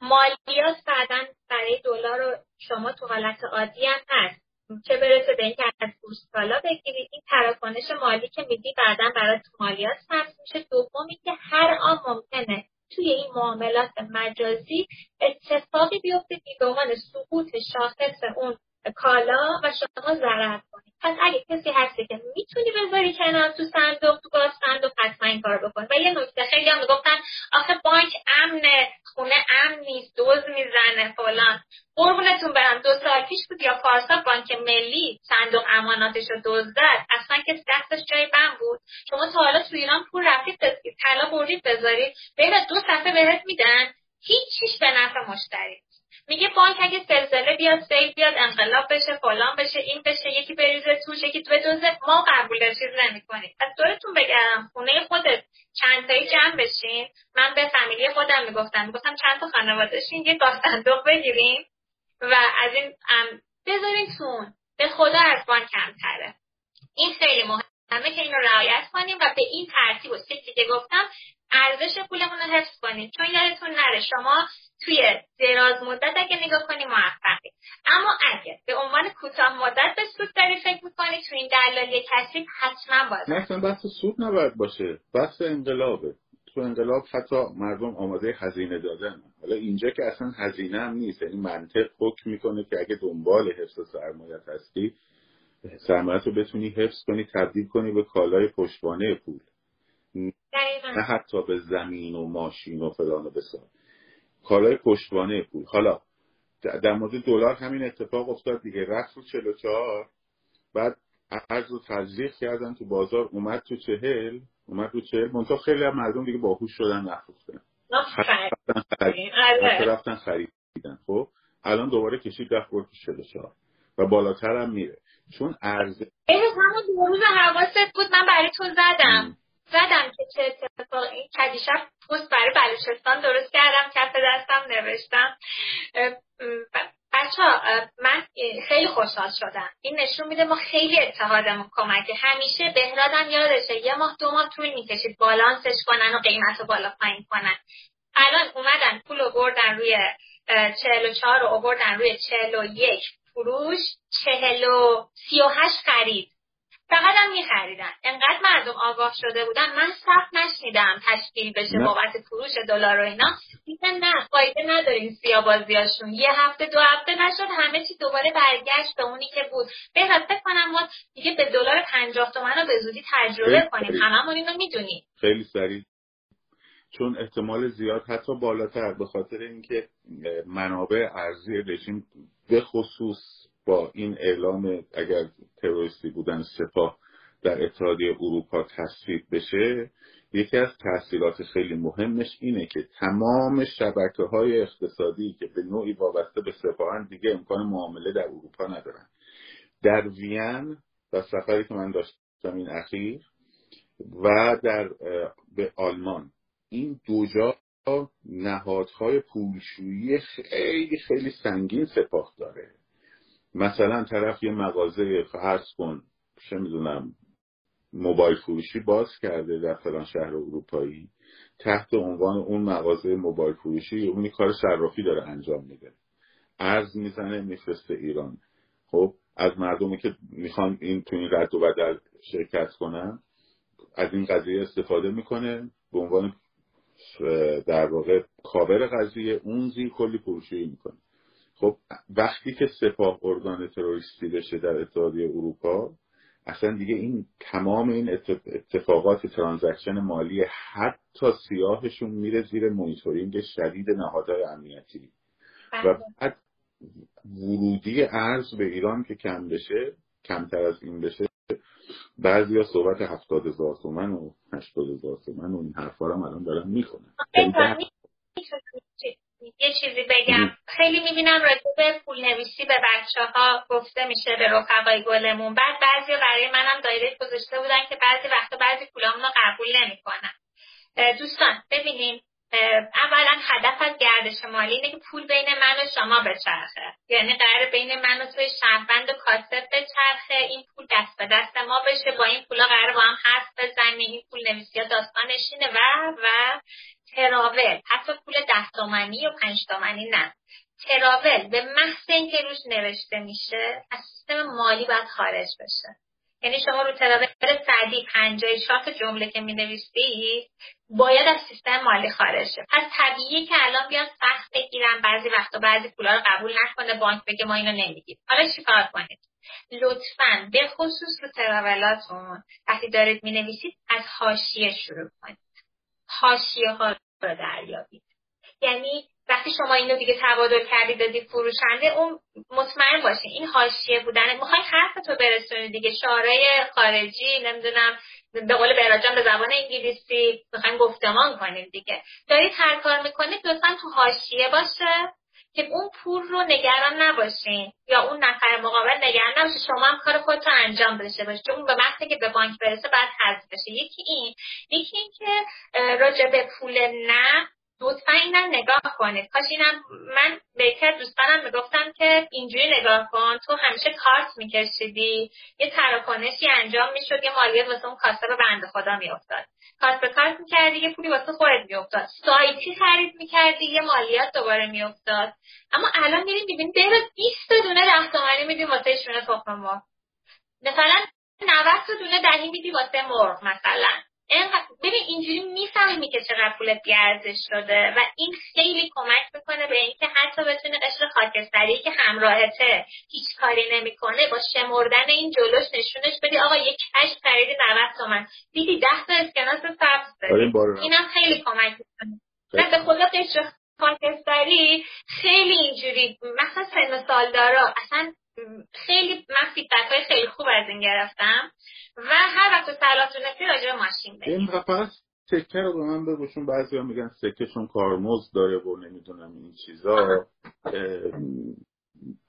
مالیات بعدا برای دلار رو شما تو حالت عادی هم هست. چه برسه به اینکه از بورسکالا بگیرید. این تراکنش مالی که میدی بعدا برای تو مالیات ثبت میشه. دومی که هر آن ممکنه توی این معاملات مجازی اتفاقی بیفته که به عنوان سقوط شاخص اون کالا و شما ضرر کنید. پس اگه کسی هستی که می‌تونی بذاری کنار تو صندوق تو گاز صندوق حتما این کار بکن. و یه نکته خیلی هم می‌گفتن آخه بانک امن خونه امن نیست دوز می‌زنه فلان. قربونتون برم دو سال پیش بود یا پارسا بانک ملی صندوق اماناتش رو دزدد اصلا که دستش جای بم بود. شما تا حالا تو ایران پول رفتید طلا بردید بذارید. بین دو صفحه بهت میدن. هیچ چیش به نفع مشتری. میگه بانک اگه زلزله بیاد سیل بیاد انقلاب بشه فلان بشه این بشه یکی بریزه توش یکی بدوزه ما قبول چیز نمی‌کنیم. از دورتون بگم خونه خودت چند تایی جمع بشین؟ من به فامیلی خودم می‌گفتم می‌گفتم چند تا خانوادهشین یه گاز صندوق بگیریم و از این بذارین تون. به خدا از بانک کمتره. این خیلی مهمه که این رو رعایت کنیم و به این ترتیب و که گفتم ارزش پولمون رو حفظ کنیم. چون یادتون نره شما توی دراز مدت اگه نگاه کنی موفقی اما اگه به عنوان کوتاه مدت به سود داری فکر می‌کنی تو این دلالی کسی حتما باز نه اصلا بحث سود نباید باشه. بحث انقلابه. تو انقلاب حتی مردم آماده هزینه دادن. حالا اینجا که اصلا هزینه هم نیست. یعنی منطق حکم می‌کنه که اگه دنبال حفظ سرمایت هستی سرمایت رو بتونی حفظ کنی تبدیل کنی به کالای پشتوانه پول. نه حتی به زمین و ماشین و فلان و بسار. کالای پشتوانه پول. حالا در مورد دلار همین اتفاق افتاد دیگه. رفت رو 44 بعد ارز و تزریق کردن تو بازار اومد تو چهل اومد تو چهل منطقه خیلی هم مردم دیگه باهوش شدن نفروختن. رفتن خریدن. خب الان دوباره کشید رفت برد تو 44 و بالاتر هم میره. چون ارز همون دو روز حواست بود من برای تو زدم. زدم که چه اتفاق این کدیشب پست برای بلوچستان درست کردم کف دستم نوشتم. بچه من خیلی خوشحال شدم. این نشون میده ما خیلی اتحادمون کمکه. همیشه بهرادم یادشه یه ماه دو ماه طول می‌کشید بالانسش کنن و قیمت رو بالا پایین کنن. الان اومدن پول رو بردن روی چهل و چهار رو بردن روی چهل و یک فروش چهل و سی و هشت خرید. فقط هم میخریدن. انقدر مردم آگاه شده بودن. من صف نشنیدم تشکیل بشه بابت فروش دلار و اینا. دیدن نه فایده نداریم سیابازیاشون یه هفته دو هفته نشد همه چی دوباره برگشت به اونی که بود. بهتر فکر کنم ما دیگه به دلار پنجاه تومن رو به زودی تجربه کنیم. هممون اینو می‌دونیم. خیلی سریع. چون احتمال زیاد حتی بالاتر به خاطر اینکه منابع ارزی رژیم به خصوص با این اعلام اگر تروریستی بودن سپاه در اتحادیه اروپا تصویب بشه یکی از تحصیلات خیلی مهمش اینه که تمام شبکه های اقتصادی که به نوعی وابسته به سپاهن دیگه امکان معامله در اروپا ندارن. در وین و سفری که من داشتم این اخیر و در به آلمان. این دو جا نهادهای پولشویی خیلی خیلی سنگین سپاه داره. مثلا طرف یه مغازه فرض کن چه می‌دونم موبایل فروشی باز کرده در فلان شهر اروپایی تحت عنوان اون مغازه موبایل فروشی اونی کار صرافی داره انجام میده. ارز می‌زنه میفرسته ایران. خب از مردمی که می‌خوان این تو این رد و بدل شرکت کنن از این قضیه استفاده می‌کنه به عنوان در واقع کاور قضیه. اون زیر کلی فروشی می‌کنه. خب وقتی که سپاه ارگان تروریستی بشه در اتحادیه اروپا اصلا دیگه این تمام این اتفاقات transaction مالی حتی سیاهشون میره زیر مونیتورینگ شدید نهادهای امنیتی. و بله. بعد ورودی ارز به ایران که کم بشه کمتر از این بشه بعضی ها صحبت هفتاد هزار تومن و هشتاد هزار تومن و این حرفا رو الان دارن می‌کنن یه چیزی بگم. خیلی می‌بینم راجع به پول نویسی به بچه ها گفته میشه به رفقای گلمون. بعد بعضی برای منم دایره گذاشته بودن که بعضی وقتا بعضی پولامون رو قبول نمی‌کنن. دوستان ببینیم اولا هدف از گردش مالی اینه که پول بین من و شما بچرخه. یعنی قرار بین من و توی شهروند و کاسب بچرخه. این پول دست به دست ما بشه. با این پولا قرار با هم حرف بزنیم. این پول نویسی ها داستانشینه و و تراول. حتی پول ده تومنی و پنج تومنی نه. تراول به محض اینکه روش نوشته میشه از سیستم مالی باید خارج بشه. یعنی شما رو تراول سعدی پنجای چهار جمله که می نویسی باید از سیستم مالی خارج شه. پس طبیعیه که الان بیان سخت بگیرن بعضی وقتا بعضی پولا رو قبول نکنه بانک بگه ما اینو نمیگیم. حالا چیکار کنید لطفا به خصوص رو تراولاتون وقتی دارید می نویسید از حاشیه شروع کنید. حاشیه ها رو دریابید. یعنی وقتی شما اینو دیگه تبادل کردی دادی فروشنده اون مطمئن باشه این حاشیه بودن. می‌خوای حرف تو برسونی دیگه. شعارهای خارجی نمی‌دونم به قول براجان به زبان انگلیسی می‌خوایم گفتمان کنیم دیگه. دارید هر کار می‌کنید لطفا تو حاشیه باشه. که اون پول رو نگران نباشین یا اون نفر مقابل نگران نباشه شما هم کار خودتو انجام بشه باشه چون به وقتی که به بانک برسه بعد حذف بشه. یکی این یکی این که راجع به پول نه لطفا نگاه کنید کاش اینم من به دوستانم می‌گفتم که اینجوری نگاه کن تو همیشه کارت میکشیدی یه تراکنشی انجام می‌شد یه مالیات واسه اون کاسب بنده خدا میافتاد. کارت به کارت می‌کردی یه پولی واسه خودت میافتاد. سایتی خرید می‌کردی یه مالیات دوباره میافتاد. اما الان میریم می‌بینی بره 20 دونه ده تومانی میدیم واسه شونه تخم مرغ. مثلا 90 دونه دهی میدی واسه مرغ مثلا. ببین اینجوری می‌فهمی که چقدر پولت بیارزش شده و این خیلی کمک می‌کنه به اینکه حتی بتونی قشر خاکستری که همراهته هیچ کاری نمی‌کنه با شمردن این جلوش نشونش بدی. آقا یک کش خریدی 90 تومن. دیدی 10 تا اسکناس سبز داری. اینم خیلی کمک می‌کنه. به خدا قشر خاکستری خیلی اینجوری مثلا سن سالدارا اصلا خیلی من فیدبک های خیلی خوب از این گرفتم و هر وقت سلاتون نسی راجع ماشین بگیم این فقط سکه رو به من بگوشون بعضی ها میگن سکهشون کارمز داره و نمی‌دونم این چیزا.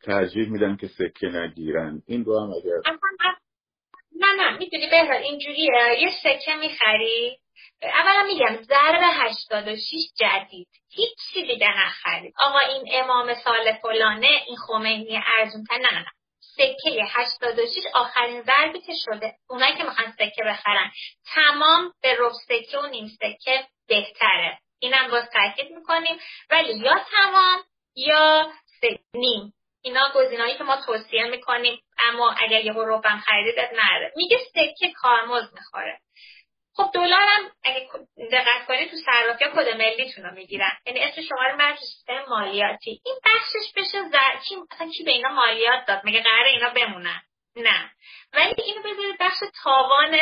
ترجیح میدن که سکه نگیرن. این رو هم اگر نه نه می‌دونی بهراد اینجوریه. یه سکه می‌خری اولا میگم ضرب 86 جدید. هیچ دیگه نخرید. آقا این امام سال فلانه این خمینی ارزون نه نه نه. سکه 86 آخرین ضربی که شده. اونایی که می‌خوان سکه بخرن. تمام به رب سکه و نیم سکه بهتره. اینم باز تاکید می‌کنیم. ولی یا تمام یا نیم. اینا گزینه‌ای که ما توصیه می‌کنیم. اما اگر یه ربم خریدید نره میگه سکه کارمز می‌خوره. خب دلار هم اگه دقت کنید تو صرافی کد ملیتون رو می‌گیرن. یعنی اسم شما رو سیستم مالیاتی. این بخشش بشه زر کی اصلا کی به اینا مالیات داد؟ مگه قرار اینا بمونن؟ نه. ولی اینو بذارید بخش تاوان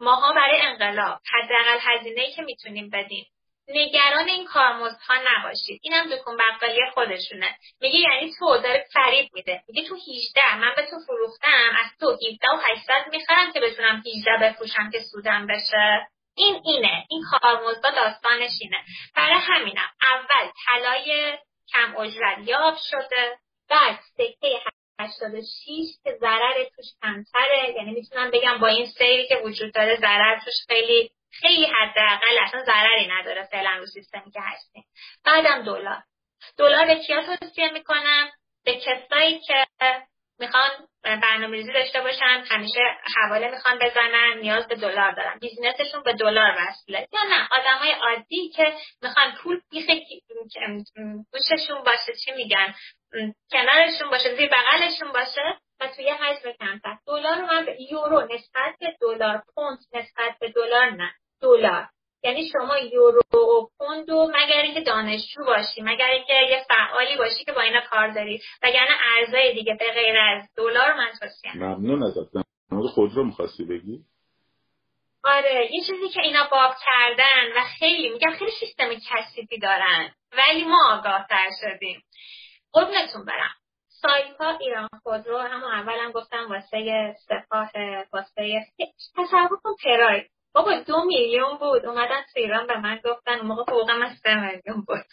ماها برای انقلاب. حداقل هزینه ای که می‌تونیم بدیم. نگران این کارمزدها نباشید. اینم دکون بقالی خودشونه. میگه یعنی تو داره فریب میده. میگه تو 18 من به تو فروختم. از تو 17 و 800 می‌خرم که بتونم 18 بفروشم که سودم بشه. این اینه. این کارمزدا داستانش اینه. برای همینم. اول طلای کم اجرت یاب شده. بعد سکه 86 که ضرر توش کمتره. یعنی می‌تونم بگم با این سیری که وجود داره ضرر توش خیلی خیلی حداقل اصلا ضرری نداره فعلا رو سیستمی که هستیم. بعدم دلار. دلار به کیا توصیه می‌کنم؟ به کسایی که می‌خوان برنامه‌ریزی داشته باشن همیشه حواله می‌خوان بزنن نیاز به دلار دارن. بیزینسشون به دلار وصله. یا نه آدمای عادی که می‌خوان پول بیخ گوششون باشه چی میگن؟ کنارشون باشه زیر بغلشون باشه و توی حجم کمتر. دلار رو من به یورو نسبت به دلار پوند نسبت به دلار نه. دلار. یعنی شما یورو و پوند و مگر اینکه دانشجو باشی مگر اینکه یه فعالی باشی که با اینا کار داری وگرنه ارزای دیگه به غیر از دلار من توصیه ممنون ازت. خود رو می‌خواستی بگی؟ آره یه چیزی که اینا باب کردن و خیلی میگم خیلی سیستم کثیفی دارن ولی ما آگاه تر شدیم. قربونتون برم. سایپا ایران خودرو همون اولم گفتم واسه سپاه واسه تصور کن پراید بابا دو میلیون بود اومدن تو ایران به من گفتن اون موقع حقوقم از سه میلیون بود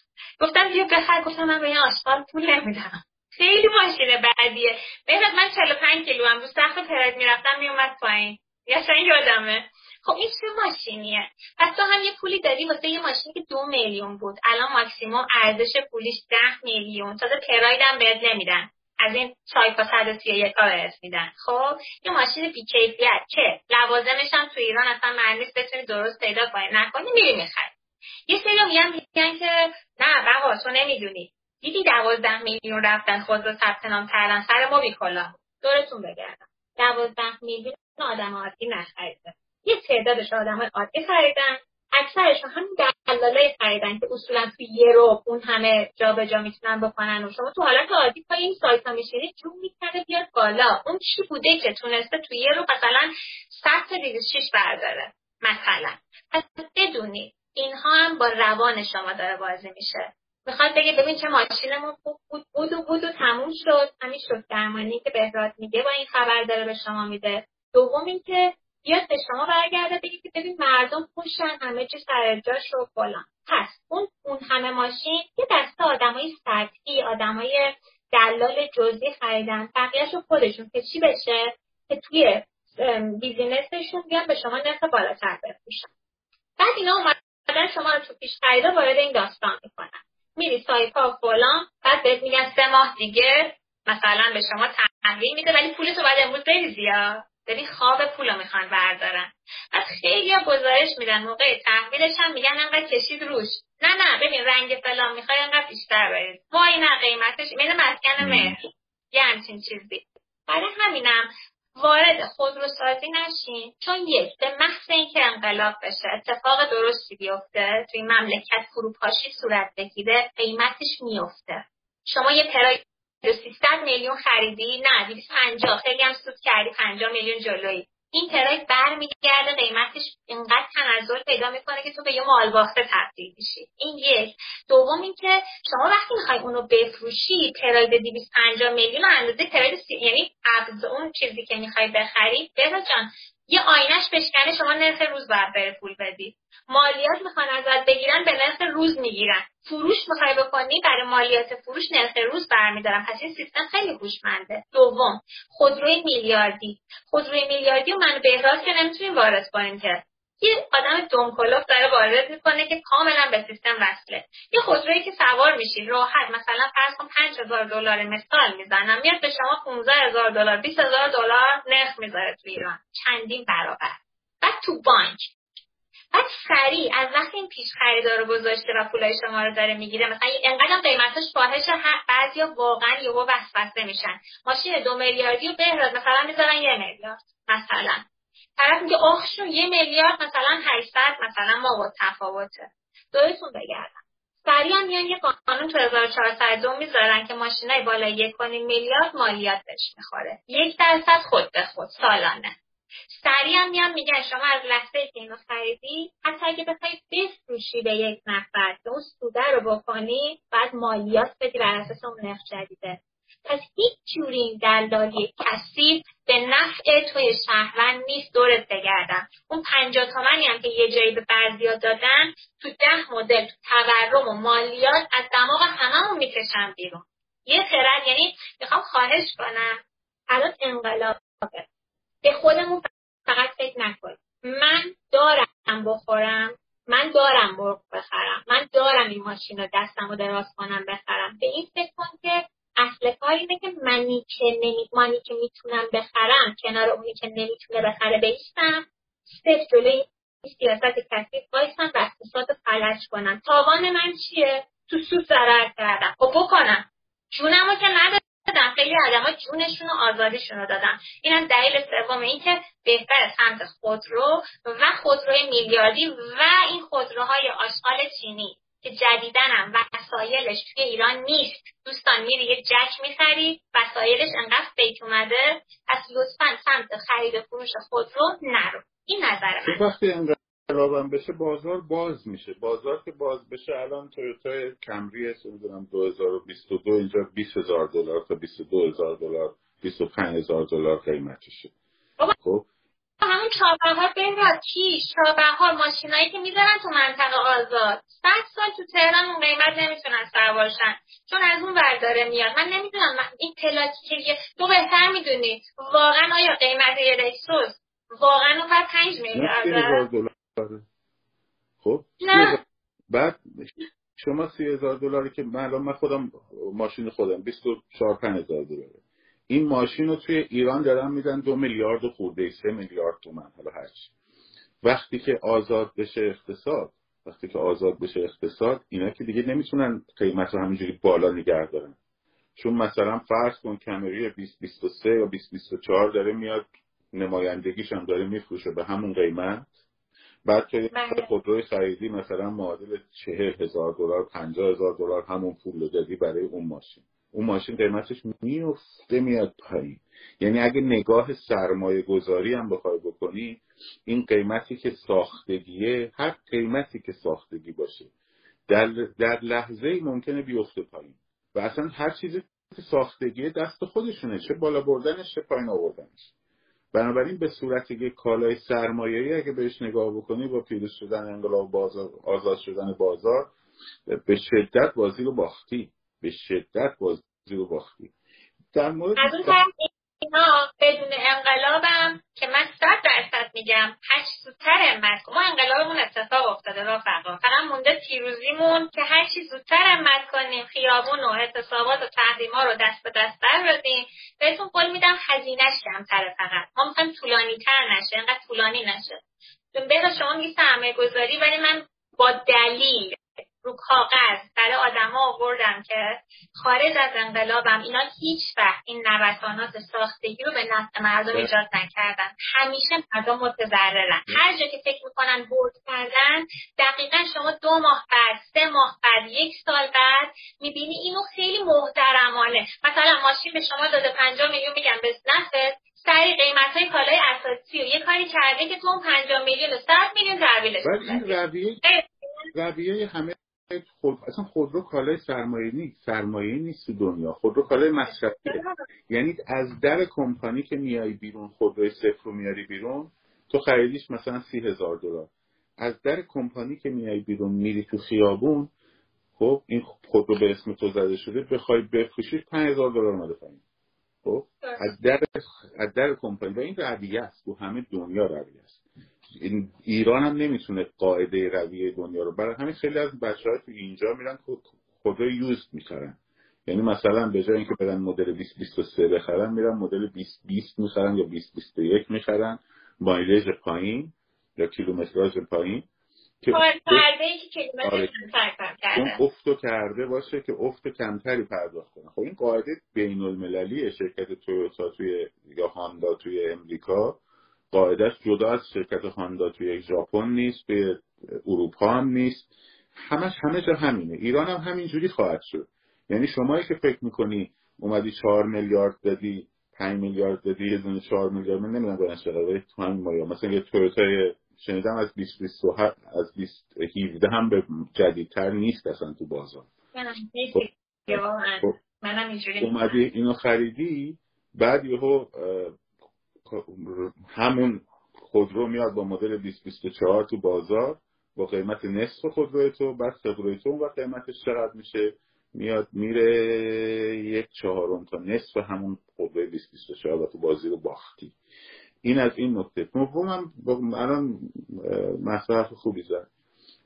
گفتم بیا بخر گفتم من به این آشغال پول نمیدم خیلی ماشین بعدیه بهت من 45 کیلو هم رو سخت پراید می‌رفتم میومد پایین یا یادمه خب این چه ماشینیه پس تو هم یه پولی داری واسه یه ماشینی که دو میلیون بود الان ماکسیموم ارزش پولیش ده میلیون تازه پرایدم بهت نمیدن از این چایپا 131 ها بهت میدن. خب یه ماشین بیکیفیت که لوازمش هم تو ایران اصلا معنیست بتونی درست پیدا کنی. نکنی میری می‌خری. یه سری میگن میگن که نه بابا تو نمی‌دونی. دیدی دوازده میلیون رفتن خود رو ثبت نام کردن سر ما بیکلا دورتون بگردم. دوازده میلیون آدم عادی نخریده یه تعدادش آدم عادی خریدن. اکثرشون هم دلالای خریدن که اصولا تو یه رو اون همه جابجا جا می‌تونن بکنن و شما تو حالت عادی پای این سایت ها میشینید جون می‌کنه بیاد بالا. اون چی بوده که تونسته تو یه رو مثلا 100 تا شیش برداره مثلا. پس بدونید اینها هم با روان شما داره بازی میشه. می‌خواد بگه ببین چه ماشینمون خوب بود بود و بود و تموم شد. همین شد درمانی که بهراد میگه با این خبر داره به شما میده. دوم اینکه بیاد به شما برگرده بگه که ببین مردم خوشن همه چی سر جاش و فلان پس اون اون همه ماشین یه دسته آدمای سطحی آدمای دلال جزئی خریدن. بقیهش خودشون که چی بشه؟ که توی بیزینسشون بیان به شما نرخ بالاتر بفروشن. بعد اینا اومدن شما رو تو پیش خریده وارد این داستان می‌کنن. میری سایت ها فلان بعد بهت میگن سه ماه دیگه مثلا به شما تحویل میده ولی پولتو باید امروز بریزی ببین خواب پول رو می‌خوان بردارن. بعد خیلی گزارش میدن موقع تحویلش هم میگن انقدر کشید روش. نه نه ببین رنگ فلان می‌خوای انقدر بیشتر برید. وای نه قیمتش میده مسکن مهر. یه همچین چیزی. برای همینم وارد خودروسازی نشین چون یک به محض اینکه انقلاب بشه اتفاق درستی بیفته توی مملکت فروپاشی صورت بگیره قیمتش میفته. شما یه پرای 300 میلیون خریدی؟ نه 250 خیلی هم سود کردی 50 میلیون جلویی. این ترک برمیگرده قیمتش اینقدر تنزل پیدا می‌کنه که تو به یه مال باخته تبدیل میشی. این یک. دوم اینکه شما وقتی می‌خوای اونو بفروشی تراید 250 میلیون اندازه تراید یعنی ابز اون چیزی که می‌خوای بخری. بهرا جان یه آینش بشکنه شما نرخ روز باید بره پول بدی. مالیات می‌خوان ازت بگیرن به نرخ روز می‌گیرن. فروش می‌خوای بکنی برای مالیات فروش نرخ روز برمیدارن. پس این سیستم خیلی هوشمنده. دوم خودروی میلیاردی. خودروی میلیاردی و من بهراز که نمی‌تونیم وارد کنیم که یه آدم دمکلوف داره وارد می‌کنه که کاملا به سیستم وصله. یه خودرویی که سوار میشی راحت مثلا فرض کن 5000 دلار مثال می‌زنم میاد به شما 15000 دلار 20000 دلار نرخ می‌ذاره تو ایران چندین برابر. بعد تو بانک. بعد سریع از وقتی این پیش خریدار رو گذاشته و پولای شما رو داره می‌گیره مثلا اینقدر قیمتش فاحش بعضیا واقعا یهو وسوسه میشن. ماشین دو میلیاردی و بهراز مثلا می‌ذارن یه میلیارد مثلا. طرف میگه آخشون یه میلیارد مثلا 800 مثلا ما با تفاوته. دویتون بگردم. سریع هم میان یه قانون تو 1402 می‌ذارن که ماشینای بالای یک میلیارد مالیات بهش می‌خوره. یک درصد خود به خود سالانه. سریع هم میان میگن شما از لحظه که اینو خریدی حتی اگه بخوای بفروشی به یک نفر که اون سوده رو بکنی بعد مالیات بدی بر اساس اون نرخ جدیده. پس هیچ جوری این دلالی کسی به نفع توی شهروند نیست. دورت بگردم. اون پنجاه تومنی هم که یه جایی به بعضیا دادن تو ده مدل تو تورم و مالیات از دماغ هممون می‌کشن بیرون. یه خرد یعنی می‌خوام خواهش کنم. الان انقلابه. به خودمون فقط فکر نکنید من دارم بخورم. من دارم مرغ بخرم. من دارم این ماشین رو دستم رو دراز کنم بخرم. به این فکر کن که اصل کار اینه که منی که نمی... مانی که می‌تونم بخرم کنار اونی که نمی‌تونه بخره بیستم صرف جلوی سیاست کسی بایستم و اقتصاد فلج کنم. تاوان من چیه؟ تو سود ضرر کردم. خب بکنم. جونمو که دادم خیلی آدما جونشون و آزادیشون رو دادم این از دلیل سوم اینکه بهتر سمت خودرو و خودروی میلیاردی و این خودروهای آشغال چینی. که جدیدنم وسایلش توی ایران نیست. دوستان میری یه جک می‌خری وسایلش انقدر فیک اومده پس لطفا سمت خرید فروش خودرو نرو. این نظر من. انقلابم بشه بازار باز میشه. بازار که باز بشه الان تویوتا کمری نمی‌دونم 2022 اینجا 20000 دلار تا 22000 دلار 25000 دلار قیمتشه. خب؟ همون چابهار بهراد کیش چابهار ماشینایی که می‌ذارن تو منطقه آزاد. صد سال تو تهران اون قیمت نمی‌تونن سوارشن چون از اون برداره میاد. من نمی‌دونم این پلاکی که تو بهتر می‌دونی واقعا آیا قیمت یه رکسوس واقعا اون 5 میلیارد خب بعد شما سی هزار دلاری که من الان من خودم ماشین خودم 24 هزار دلاره. این ماشین رو توی ایران دارن میدن دو میلیارد خورده سه میلیارد تومن حالا هرچی وقتی که آزاد بشه اقتصاد وقتی که آزاد بشه اقتصاد اینا که دیگه نمی‌تونن قیمت رو همینجوری بالا نگه دارن. چون مثلا فرض کن کمری 2023 یا 2024 داره میاد نمایندگیش هم داره میفروشه به همون قیمت. بعد که بله. خودروی خریدی مثلا معادل چهل هزار دلار پنجاه هزار دلار همون پول رو دادی برای اون ماشین. اون ماشین قیمتش میفته میاد پایین. یعنی اگه نگاه سرمایه گذاری هم بخوای بکنی این قیمتی که ساختگیه هر قیمتی که ساختگی باشه در, در لحظه ای ممکنه بیفته پایین. و اصلا هر چیزی ساختگی دست خودشونه چه بالا بردنش چه پایین آوردنش. بنابراین به صورت یک کالای سرمایه‌ای اگه بهش نگاه بکنی با پیروز شدن انقلاب بازار آزاد شدن بازار به شدت بازی رو باختی. به شدت بازی رو باختی در مورد از اون اینا بدون انقلابم که من صد درصد میگم هر زودتر امت ما انقلابمون اتفاق افتاده رفقا فقط مونده پیروزیمون که هر چی زودتر امت کنیم خیابون و اعتصابات و تحریما رو دست به دست در بدیم. بهتون قول میدم هزینهش کمتره فقط. ما می‌خوایم طولانی تر نشه انقدر طولانی نشه. به شما میگی سرمایه گذاری ولی من با دلیل رو کاغذ. برای آدما آوردم که خارج از انقلابم اینا هیچ وقت این نوسانات ساختگی رو به نفع مردم ایجاد نکردن. همیشه مردم متضررن. هر جا که فکر می‌کنن برد کردن دقیقا شما دو ماه بعد سه ماه بعد یک سال بعد می‌بینی اینو خیلی محترمانه. مثلا ماشین به شما داده پنجاه میلیون میگن به نفت سری قیمت های کالای اساسی و یه کاری کرده که تو اون پنجاه میلیون و صد میلیون تحویلش این رویه رویه همه خود اصلا خودرو کالای سرمایه نیست سرمایه نیست تو دنیا. خودرو کالای مصرفی یعنی از در کمپانی که میای بیرون خودروی صفر رو میاری بیرون تو خریدیش مثلا سی هزار دلار. از در کمپانی که میای بیرون میری تو خیابون خب این خودرو به اسم تو زده شده بخوای بفروشیش پنج هزار دلار اومده پایین. خب از در از در کمپانی. و این رویه است. تو همه دنیا رویه است. ایران هم نمی‌تونه قاعده رویه دنیا رو برای همین خیلی از بچه های تو اینجا میرن خدا یوز می‌خرن یعنی مثلا به جای اینکه برن مدل 2023 بخرن میرن مدل 2020 می‌خرن یا 2021 می‌خرن. مایلج پایین یا کیلومتراژ پایین که آره. اون افتو کرده باشه که افت کمتری پرداخت کنه. خب این قاعده بین المللی شرکت تویوتا توی یا هاندا توی امریکا قاعدش جدا از شرکت هاندا توی ژاپن نیست به اروپا هم نیست همش همه جا همینه ایران هم همینجوری خواهد شد یعنی شمایی که فکر می‌کنی اومدی چهار میلیارد دادی پنج میلیارد دادی یه دونه چهار میلیارد من نمی‌دونم برنش چقدر تو همین مایا مثلا یه تویوتای شنیدم از 20 از 20 17 هم به جدیدتر نیست اصلا تو بازار خب. خب. اومدی اینو خریدی بعد یهو همون خودرو میاد با مدل 2024 تو بازار با قیمت نصف خودروی تو بعد خودروی تو و قیمتش چقدر میشه؟ میاد میره یک چهارم تا نصف همون خودروی 2024 و تو بازی رو باختی. این از این نکته. هم الان مصرف خوبی زد.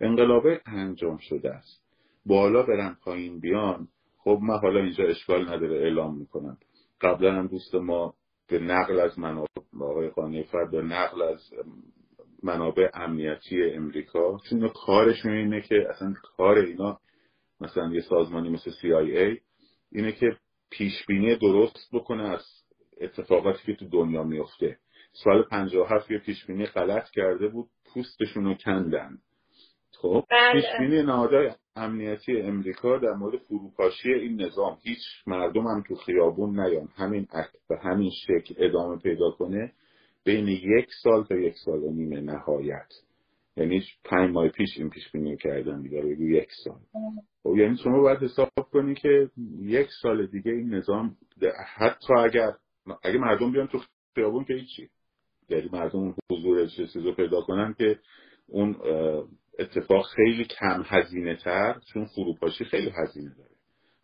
انقلابه انجام شده است. بالا برن پایین بیان. خب من حالا اینجا اشکال نداره اعلام می‌کنم. قبلا هم دوست ما به نقل از منابع آقای قانعی فرد به نقل از منابع امنیتی امریکا. چون کارشون اینه که اصلا کار اینا مثلا یه سازمانی مثل CIA اینه که پیشبینی درست بکنه از اتفاقاتی که تو دنیا میفته. سال 57 یه پیشبینی غلط کرده بود پوستشون رو کندن. خب؟ بله. پیشبینی نهادهای امنیتی امریکا در مورد فروپاشی این نظام هیچ مردم هم تو خیابون نیان. همین اکت به همین شکل ادامه پیدا کنه بین یک سال تا یک سال و نیمه نهایت. یعنی پنج ماه پیش این پیش بینی کردن دیگه رو یک سال. خب یعنی شما باید حساب کنی که یک سال دیگه این نظام حتی اگر اگر مردم بیان تو خیابون که هیچی. یعنی مردم حضور چیزی رو پیدا کنن که اون اتفاق خیلی کم هزینه تر چون فروپاشی خیلی هزینه داره.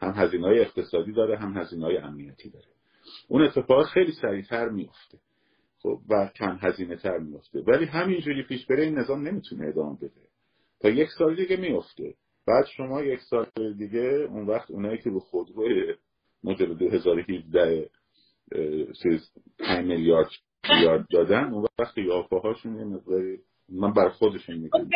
هم هزینه های اقتصادی داره هم هزینه های امنیتی داره. اون اتفاق خیلی سریعتر میفته خب و کم هزینه تر میفته ولی همینجوری پیش بره این نظام نمی‌تونه ادامه بده. تا یک سال دیگه میفته بعد شما یک سال دیگه اون وقت اونایی که به خودروی مدل 2017 چیز 5 میلیارد میلیارد دادن اون وقت یافه هاشون یه مقداری من بر خودشون میگم.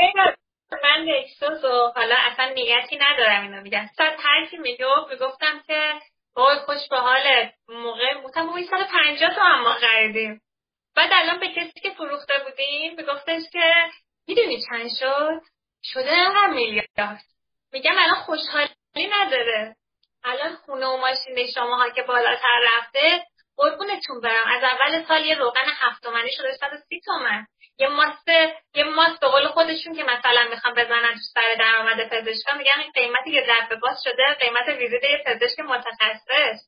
من لکسوس و حالا اصلا نیتی ندارم اینو میگم. هر کی می‌گفت می‌گفتم که وای خوش به حال موقع این سال پنجاه تو هم ما خریدیم. بعد الان به کسی که فروخته بودیم میگفتش که می‌دونی چند شد؟ شده هم میلیارد. میگم الان خوشحالی نداره. الان خونه و ماشین شماها که بالاتر رفته قربونتون برم. از اول سال یه روغن هفت تومنی شده سی تومن. یه ماست یه ماست به قول خودشون که مثلا می‌خوام بزنن تو سر درآمد پزشکا میگن این قیمتی که ضربه باز شده قیمت ویزیت یه پزشک متخصص.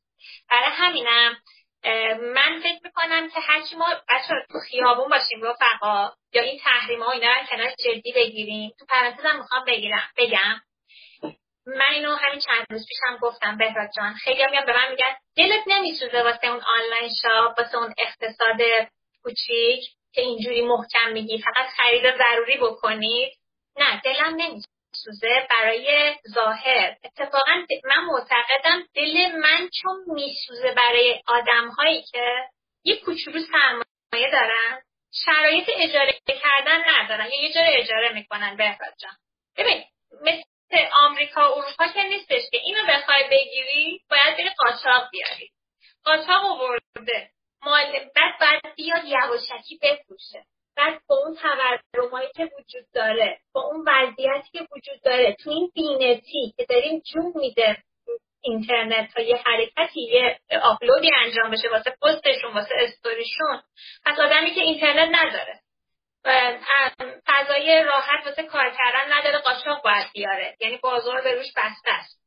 برای همینم من فکر می‌کنم که هرچی ما بچه تو خیابون باشیم رفقا یا این تحریم ها اینا رو کنار جدی بگیریم. تو پرانتزم می‌خوام بگیرم بگم. من اینو همین چند روز پیشم گفتم بهراد جان. خیلی میان به من میگن دلت نمیسوزه واسه اون آنلاین شاپ واسه اون اقتصاد کوچیک که اینجوری محکم میگی فقط خرید ضروری بکنید نه دلم نمیسوزه برای ظاهر. اتفاقا من معتقدم دل من چون میسوزه برای آدم هایی که یه کوچولو سرمایه دارن شرایط اجاره کردن ندارن. یا یه جای اجاره می‌کنن بهراد جان. ببین مثل آمریکا و اروپا که نیستش که اینو بخوای بگیری باید بری قاچاق بیاری. قاچاق آورده. مال بعد بعد بیاد یواشکی بفروشه. بعد با اون تورمایی که وجود داره با اون وضعیتی که وجود داره تو این بینتی که داریم جون میده اینترنت تا یه حرکتی یه آپلودی انجام بشه واسه پستشون واسه استوریشون پس آدمی که اینترنت نداره. فضای راحت واسه کار کردن نداره قاچاق باید بیاره. یعنی بازار به روش بسته است.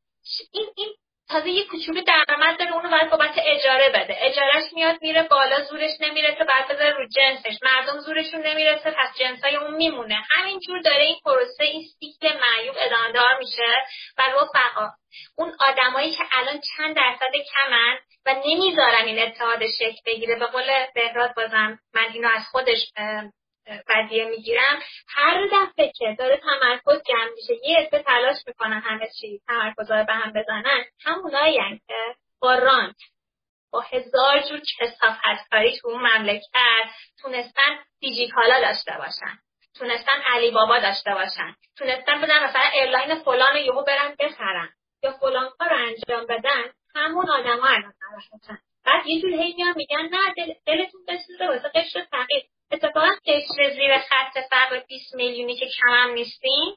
این این تازه یه کوچولو درآمد داره اونو باید بابت اجاره بده. اجارهش میاد میره بالا زورش نمی‌رسه بعد بذاره رو جنسش. مردم زورشون نمی‌رسه پس جنسای اون میمونه. همینجور داره این پروسه این سیکل معیوب ادامهدار میشه و رفقا. اون آدمایی که الان چند درصد کمن و نمی‌ذارن این اتحاد شکل بگیره به قول بهراد بازم من اینو از خودش قضیه می‌گیرم هر دفعه که داره تمرکز جمع میشه یه عده تلاش می‌کنن همه چی تمرکز رو به هم بزنن. همونایی که با رانت با هزار جور کسافت کاری تو اون مملکت تونستن دیجیکالا داشته باشن تونستن علی بابا داشته باشن تونستن بدن مثلا airline فلان یهو برن بخرن یا فلان کار رو انجام بدن. همون آدما الان بعد یه جور هی میگن نه دل، دلتون بسوزه واسه قشر فقیر اتفاقا قشر زیر خط فقر 20 میلیونی که کم هم نیستیم.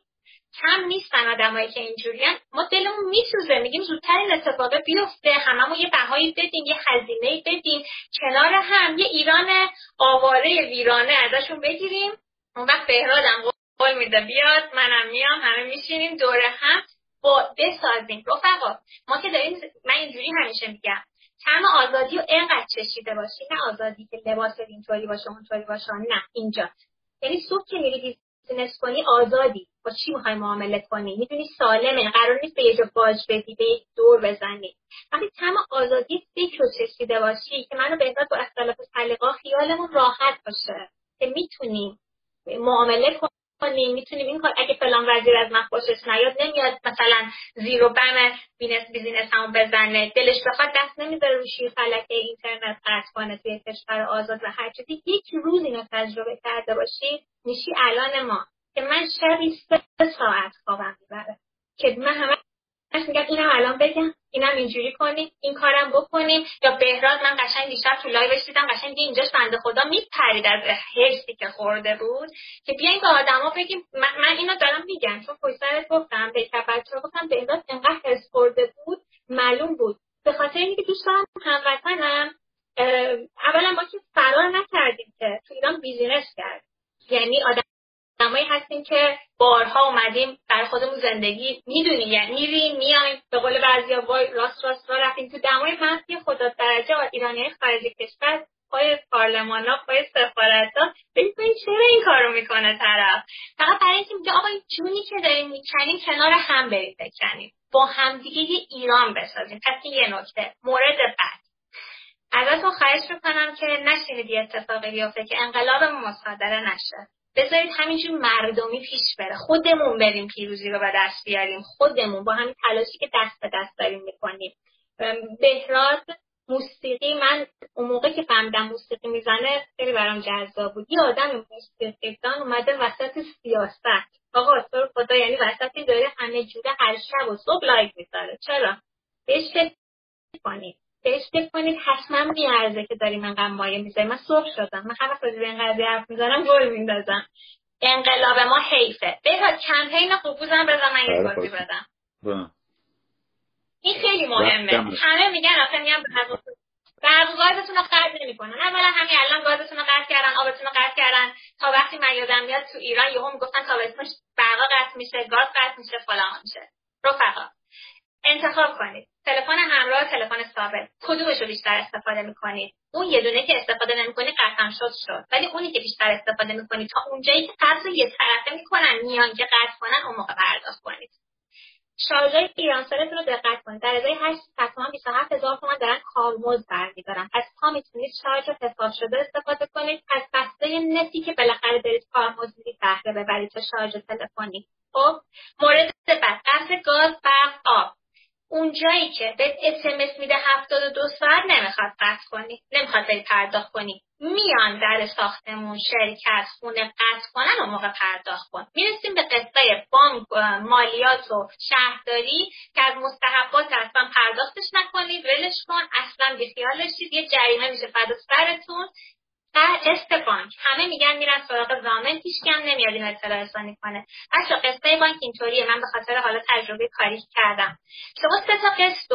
کم نیستن آدمایی که اینجوریان ما دلمون میسوزه. میگیم زودتر این اتفاق بیفته. هممون یه بهایی بدیم یه هزینه بدیم کنار هم یه ایران آواره ویرانه ازشون بگیریم. اون وقت بهرادم قول میده. بیاد منم میام همه میشینیم. دوره هم با بسازیم. رفقا ما که داریم من اینجوری همیشه میگم. طعم آزادی رو اینقدر چشیده باشی نه آزادی که لباس اینطوری باشه اونطوری باشه نه اینجا. یعنی صبح که میری بیزینس کنی آزادی. با چی می‌خوای معامله کنی؟ می‌دونی سالمه قرار نیست به یه باج بدی به دور بزنی. وقتی طعم آزادی فکر رو چشیده باشی که منو بهتر با اختلاف سلیقا خیالمون راحت باشه. که می‌تونیم معامله کنیم می‌تونیم این کار اگه فلان وزیر از من خوشش نیاد نمیاد مثلا زیر و بم بینس business مون بزنه دلش بخواد دست نمی‌ذاره رو شیر فلکه اینترنت قطع کنه توی کشور آزاد و هر چیزی. یک روز اینو تجربه کرده باشی میشی الان ما. که من شبی سه ساعت خوابم می‌بره. که من همه میگم اینم الان بگم اینم اینجوری کنیم این کارم بکنیم. یا بهراد من قشنگ دیشب تو live ش دیدم قشنگ اینجاش بنده خدا میپرید از حرصی که خورده بود که بیاین به آدما بگیم. من, من اینو دارم میگم چون پشت گفتم به بچه‌ها گفتم بهراد انقدر حرص خورده بود معلوم بود. به خاطر اینکه دوست دارم هموطنم اولا ما که فرار نکردیم که تو ایران business کرد. یعنی آدم آدمایی هستیم که بارها اومدیم در خودمون زندگی می‌دونی یعنی میریم میایم به قول بعضیا وای راست راست را رفتیم. تو دمای منفی خدا درجه ایرانی های خارج کشور پای پارلمان ها پای سفارت ها ببینید چرا این کارو می‌کنه طرف. فقط برای اینکه میگه آقا این جونی که داریم می‌کنیم کنار هم بریم بکنیم با همدیگه یه ایران بسازیم. پس یه نکته. مورد بعد. ازتون خواهش می‌کنم که نشینید یه اتفاقی بیفته که انقلاب مصادره نشه. بذارید همینجور مردمی پیش بره. خودمون بریم پیروزی رو به دست بیاریم. خودمون با همین تلاشی که دست به دست داریم می‌کنیم. بهراد موسیقی من اون موقع که فهمیدم موسیقی می‌زنه خیلی برام جذاب بود. یه آدم موسیقیدان اومده وسط سیاست. آقا تو خدا یعنی وسطی داره همه جوره هر شب و صبح لایک می‌ذاره. چرا؟ بهش کنید. بهش فکر کنید حتما میارزه که داریم انقدر مایه می‌ذاریم من صبح شدم. من هر وقت این قضیه حرف می‌زنم گل میندازم. انقلاب ما حیفه. بهت کمپین خوبوزم بزن من یه بازی بدم. این خیلی مهمه. همه میگن آخه میگم برق گازتون رو قطع نمی‌کنن. اولا همین الان گازتون رو قطع کردن آبتون رو قطع کردن. تا وقتی من یادم میاد تو ایران یهو می‌گفتن تابستونش برقا قطع میشه گاز قطع میشه فلان میشه. رفقا. انتخاب کنید. تلفن همراه تلفن ثابت. کدومش رو بیشتر استفاده می‌کنید؟ اون یه دونه که استفاده نمی‌کنی قطعا شد شد. ولی اونی که بیشتر استفاده می‌کنید تا اونجایی که قطع یه طرفه می‌کنن میان که قطع کنن اون موقع پرداخت کنید. شارژای ایرانسلتون رو دقت کنید. در ازای 8 تومن 27 هزار تومن دارن کارمز برمیدارن. از تا می‌تونید شارژ حساب شده استفاده کنید. از بسته نتی که بالاخره دارید کارمز می‌دید بهره ببرید تا شارژ تلفنی. خب مورد بعد قطع گاز برق آب. اونجایی که به اسمس میده 72 ساعت نمی‌خواد قطع کنی نمی‌خواد بری پرداخت کنی. میان در ساختمون شرکت خونه قطع کنن و موقع پرداخت کن. می‌رسیم به قصه بانک مالیات و شهرداری که از مستحبات اصلا پرداختش نکنید ولش کن. اصلا بیخیالش شید یه جریمه میشه فدا سرتون. قسط بانک. همه میگن میرن سراغ زامن کم نمیاد این اطلاع رسانی کنه. بچه قسط بانک اینطوریه. من به خاطر حالا تجربه کاری کردم. شما سه تا قسط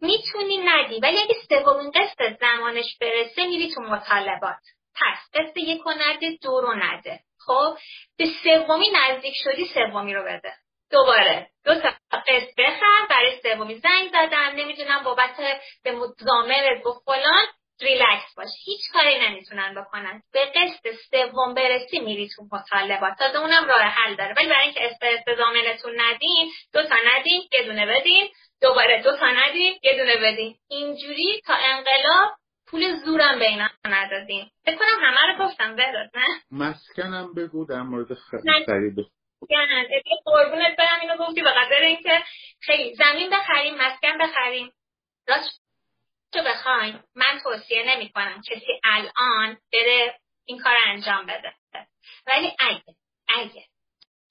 می‌تونی ندی ولی اگه سومین قسط زمانش برسه میری تو مطالبات. پس قسط یک و نده دو رو نده. خب؟ به سومی نزدیک شدی سومی رو بده. دوباره. دو تا قسط بخر برای سومی زنگ زدم. نمی‌دونم بابت به زامرت و فلان. ریلکس باش. هیچ کاری نمی‌تونن بکنن. به قسط سوم برسی میری تو مطالبات. تازه اونم راه حل داره. ولی برای اینکه استضامنتون ندین دو تا ندین یه دونه بدین. دوباره دو تا ندین یه دونه بدین. اینجوری تا انقلاب پول زورم به اینا ندادیم فکر کنم همه رو گفتم بداد نه؟ مسکنم بگو در مورد خرید قربونت برم اینو گفتی. به خاطر اینکه خیلی زمین بخریم مسکن بخریم. راست تو بخواین من توصیه نمی کنم کسی الان بره این کار انجام بده. ولی اگه اگه.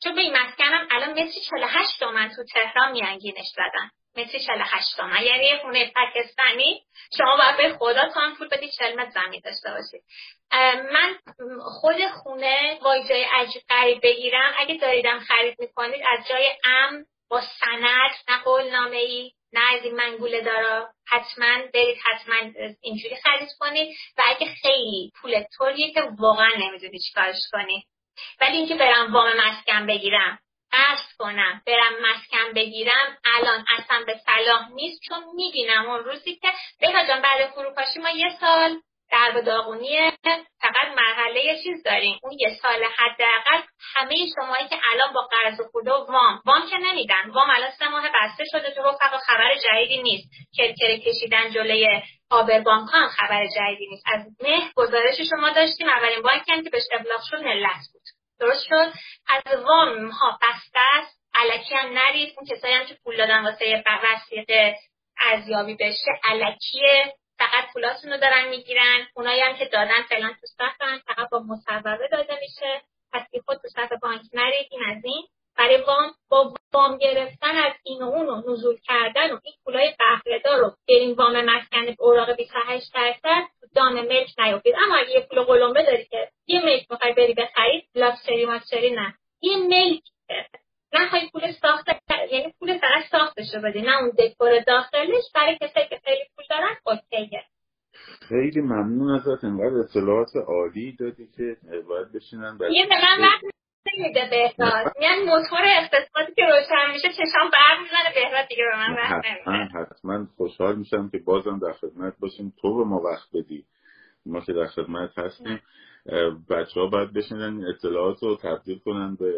چون به این مسکنم الان مثل 48 تومن تو تهران میانگینش زدن. مثل 48 تومن. یعنی یه خونه پاکستانی شما باید به خدا تان پول بدی 40 متر زمین داشته باشید من خود خونه با جای عجیب غریب بگیرم. اگه داریدم خرید می‌کنید از جای ام با سند نه قولنامه ای نه از این منگوله دارا. حتما برید حتما اینجوری خرید کنید و اگه خیلی پول طوریه که واقعا نمی‌دونی چیکارش کنی. ولی اینکه برم وام مسکن بگیرم. قصد کنم برم مسکن بگیرم الان اصلا به صلاح نیست. چون می‌بینم اون روزی که بهتا جان بعد فروپاشی ما یه سال در به داغونی فقط مرحله چیز داریم. اون یه سال حداقل همه شمایی که الان با قرض خود و وام. وام که نمیدن. وام الان سه ماه بسته شده تو فقط خبر جدیدی نیست. کرکره کشیدن جلوی آبر بانک هم خبر جدیدی نیست. از مه گزارش شما داشتیم. اولین بانک هم که بهش ابلاغ شد ملت بود. درست شد؟ از وام ها بسته است. علکی هم نرید. اون کسایی هم که پول دادن واسه وسیقه ارزیابی بشه علکیه فقط پولاتون رو دارن می‌گیرن. اونایی هم که دادن فعلا تو صفن فقط با مصوبه داده میشه. پس بی خود تو صف بانک نرید این از این. برای وام با وام گرفتن از این و اون و نزول کردن و این پولای بهرهدار رو برین وام مسکن اوراق 28 درصد دام ملک نیافتید اما اگه یه پول قلمبه داری که یه ملک می‌خوای بری بخرید لاکچری ماکچری نه. یه ملک نخوای پول ساخته یعنی پول فقط ساختش رو بدی نه اون دکور داخلش برای کسایی که خیلی پول دارن اوکیه. خیلی ممنون ازت انقدر اطلاعات عالی دادی که باید بشینن یه به من وقت نمیده بهتر یعنی موتور اقتصادی که روشن میشه چشام برق می‌زنه بهتر دیگه به من وقت نمیده. حتما خوشحال میشم که بازم در خدمت باشیم. تو به ما وقت بدی. ما که در خدمت هستیم. بچه ها باید بشینن اطلاعات رو تبدیل کنن به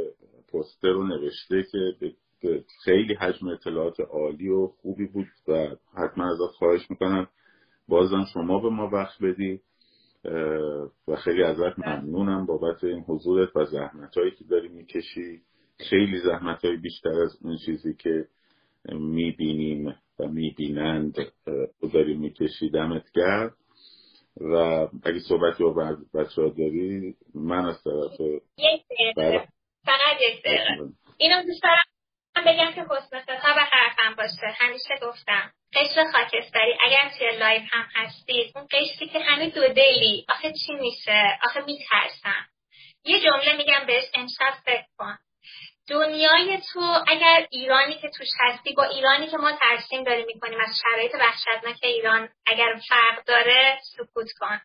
پوستر و نوشته که خیلی حجم اطلاعات عالی و خوبی بود و حتما ازت خواهش می‌کنم. بازم شما به ما وقت بدی و خیلی ازت ممنونم بابت این حضورت و زحمت هایی که داری می‌کشی. خیلی زحمت های بیشتر از اون چیزی که می‌بینیم و می‌بینند داری می‌کشی. دمت گرم و اگه صحبتی با بچه ها داری من از طرف اینو دوست دارم بگم که حسن ختام حرفم باشه. همیشه گفتم قشر خاکستری اگر توی live هم هستید اون قشری که همه دو دلی آخه چی میشه؟ آخه میترسم. یه جمله میگم بهش امشب فکر کن. دنیای تو اگر ایرانی که توش هستی با ایرانی که ما ترسیم داریم می‌کنیم از شرایط وحشتناک ایران اگر فرق داره سکوت کن.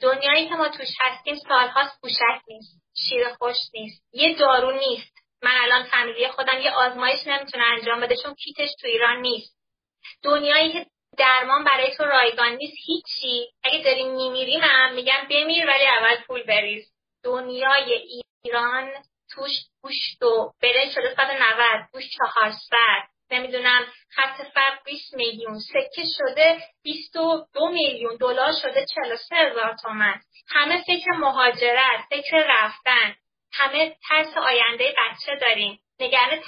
دنیایی که ما توش هستیم سالهاست پوشک نیست شیر خوش نیست یه دارو نیست. من الان فامیلی خودم یه آزمایش نمی‌تونه انجام بده چون کیتش تو ایران نیست. دنیایی که درمان برای تو رایگان نیست هیچی. اگه داریم میمیریم هم میگن بمیر ولی اول پول بریز. دنیای ایران توش گوشت و برنج شده 190 گوشت 400 نمی‌دونم خط فرق 20 میلیون سکه شده 22 میلیون دلار شده 43 هزار تومن همه فکر مهاجرت فکر رفتن. همه ترس آینده بچه داریم. نگران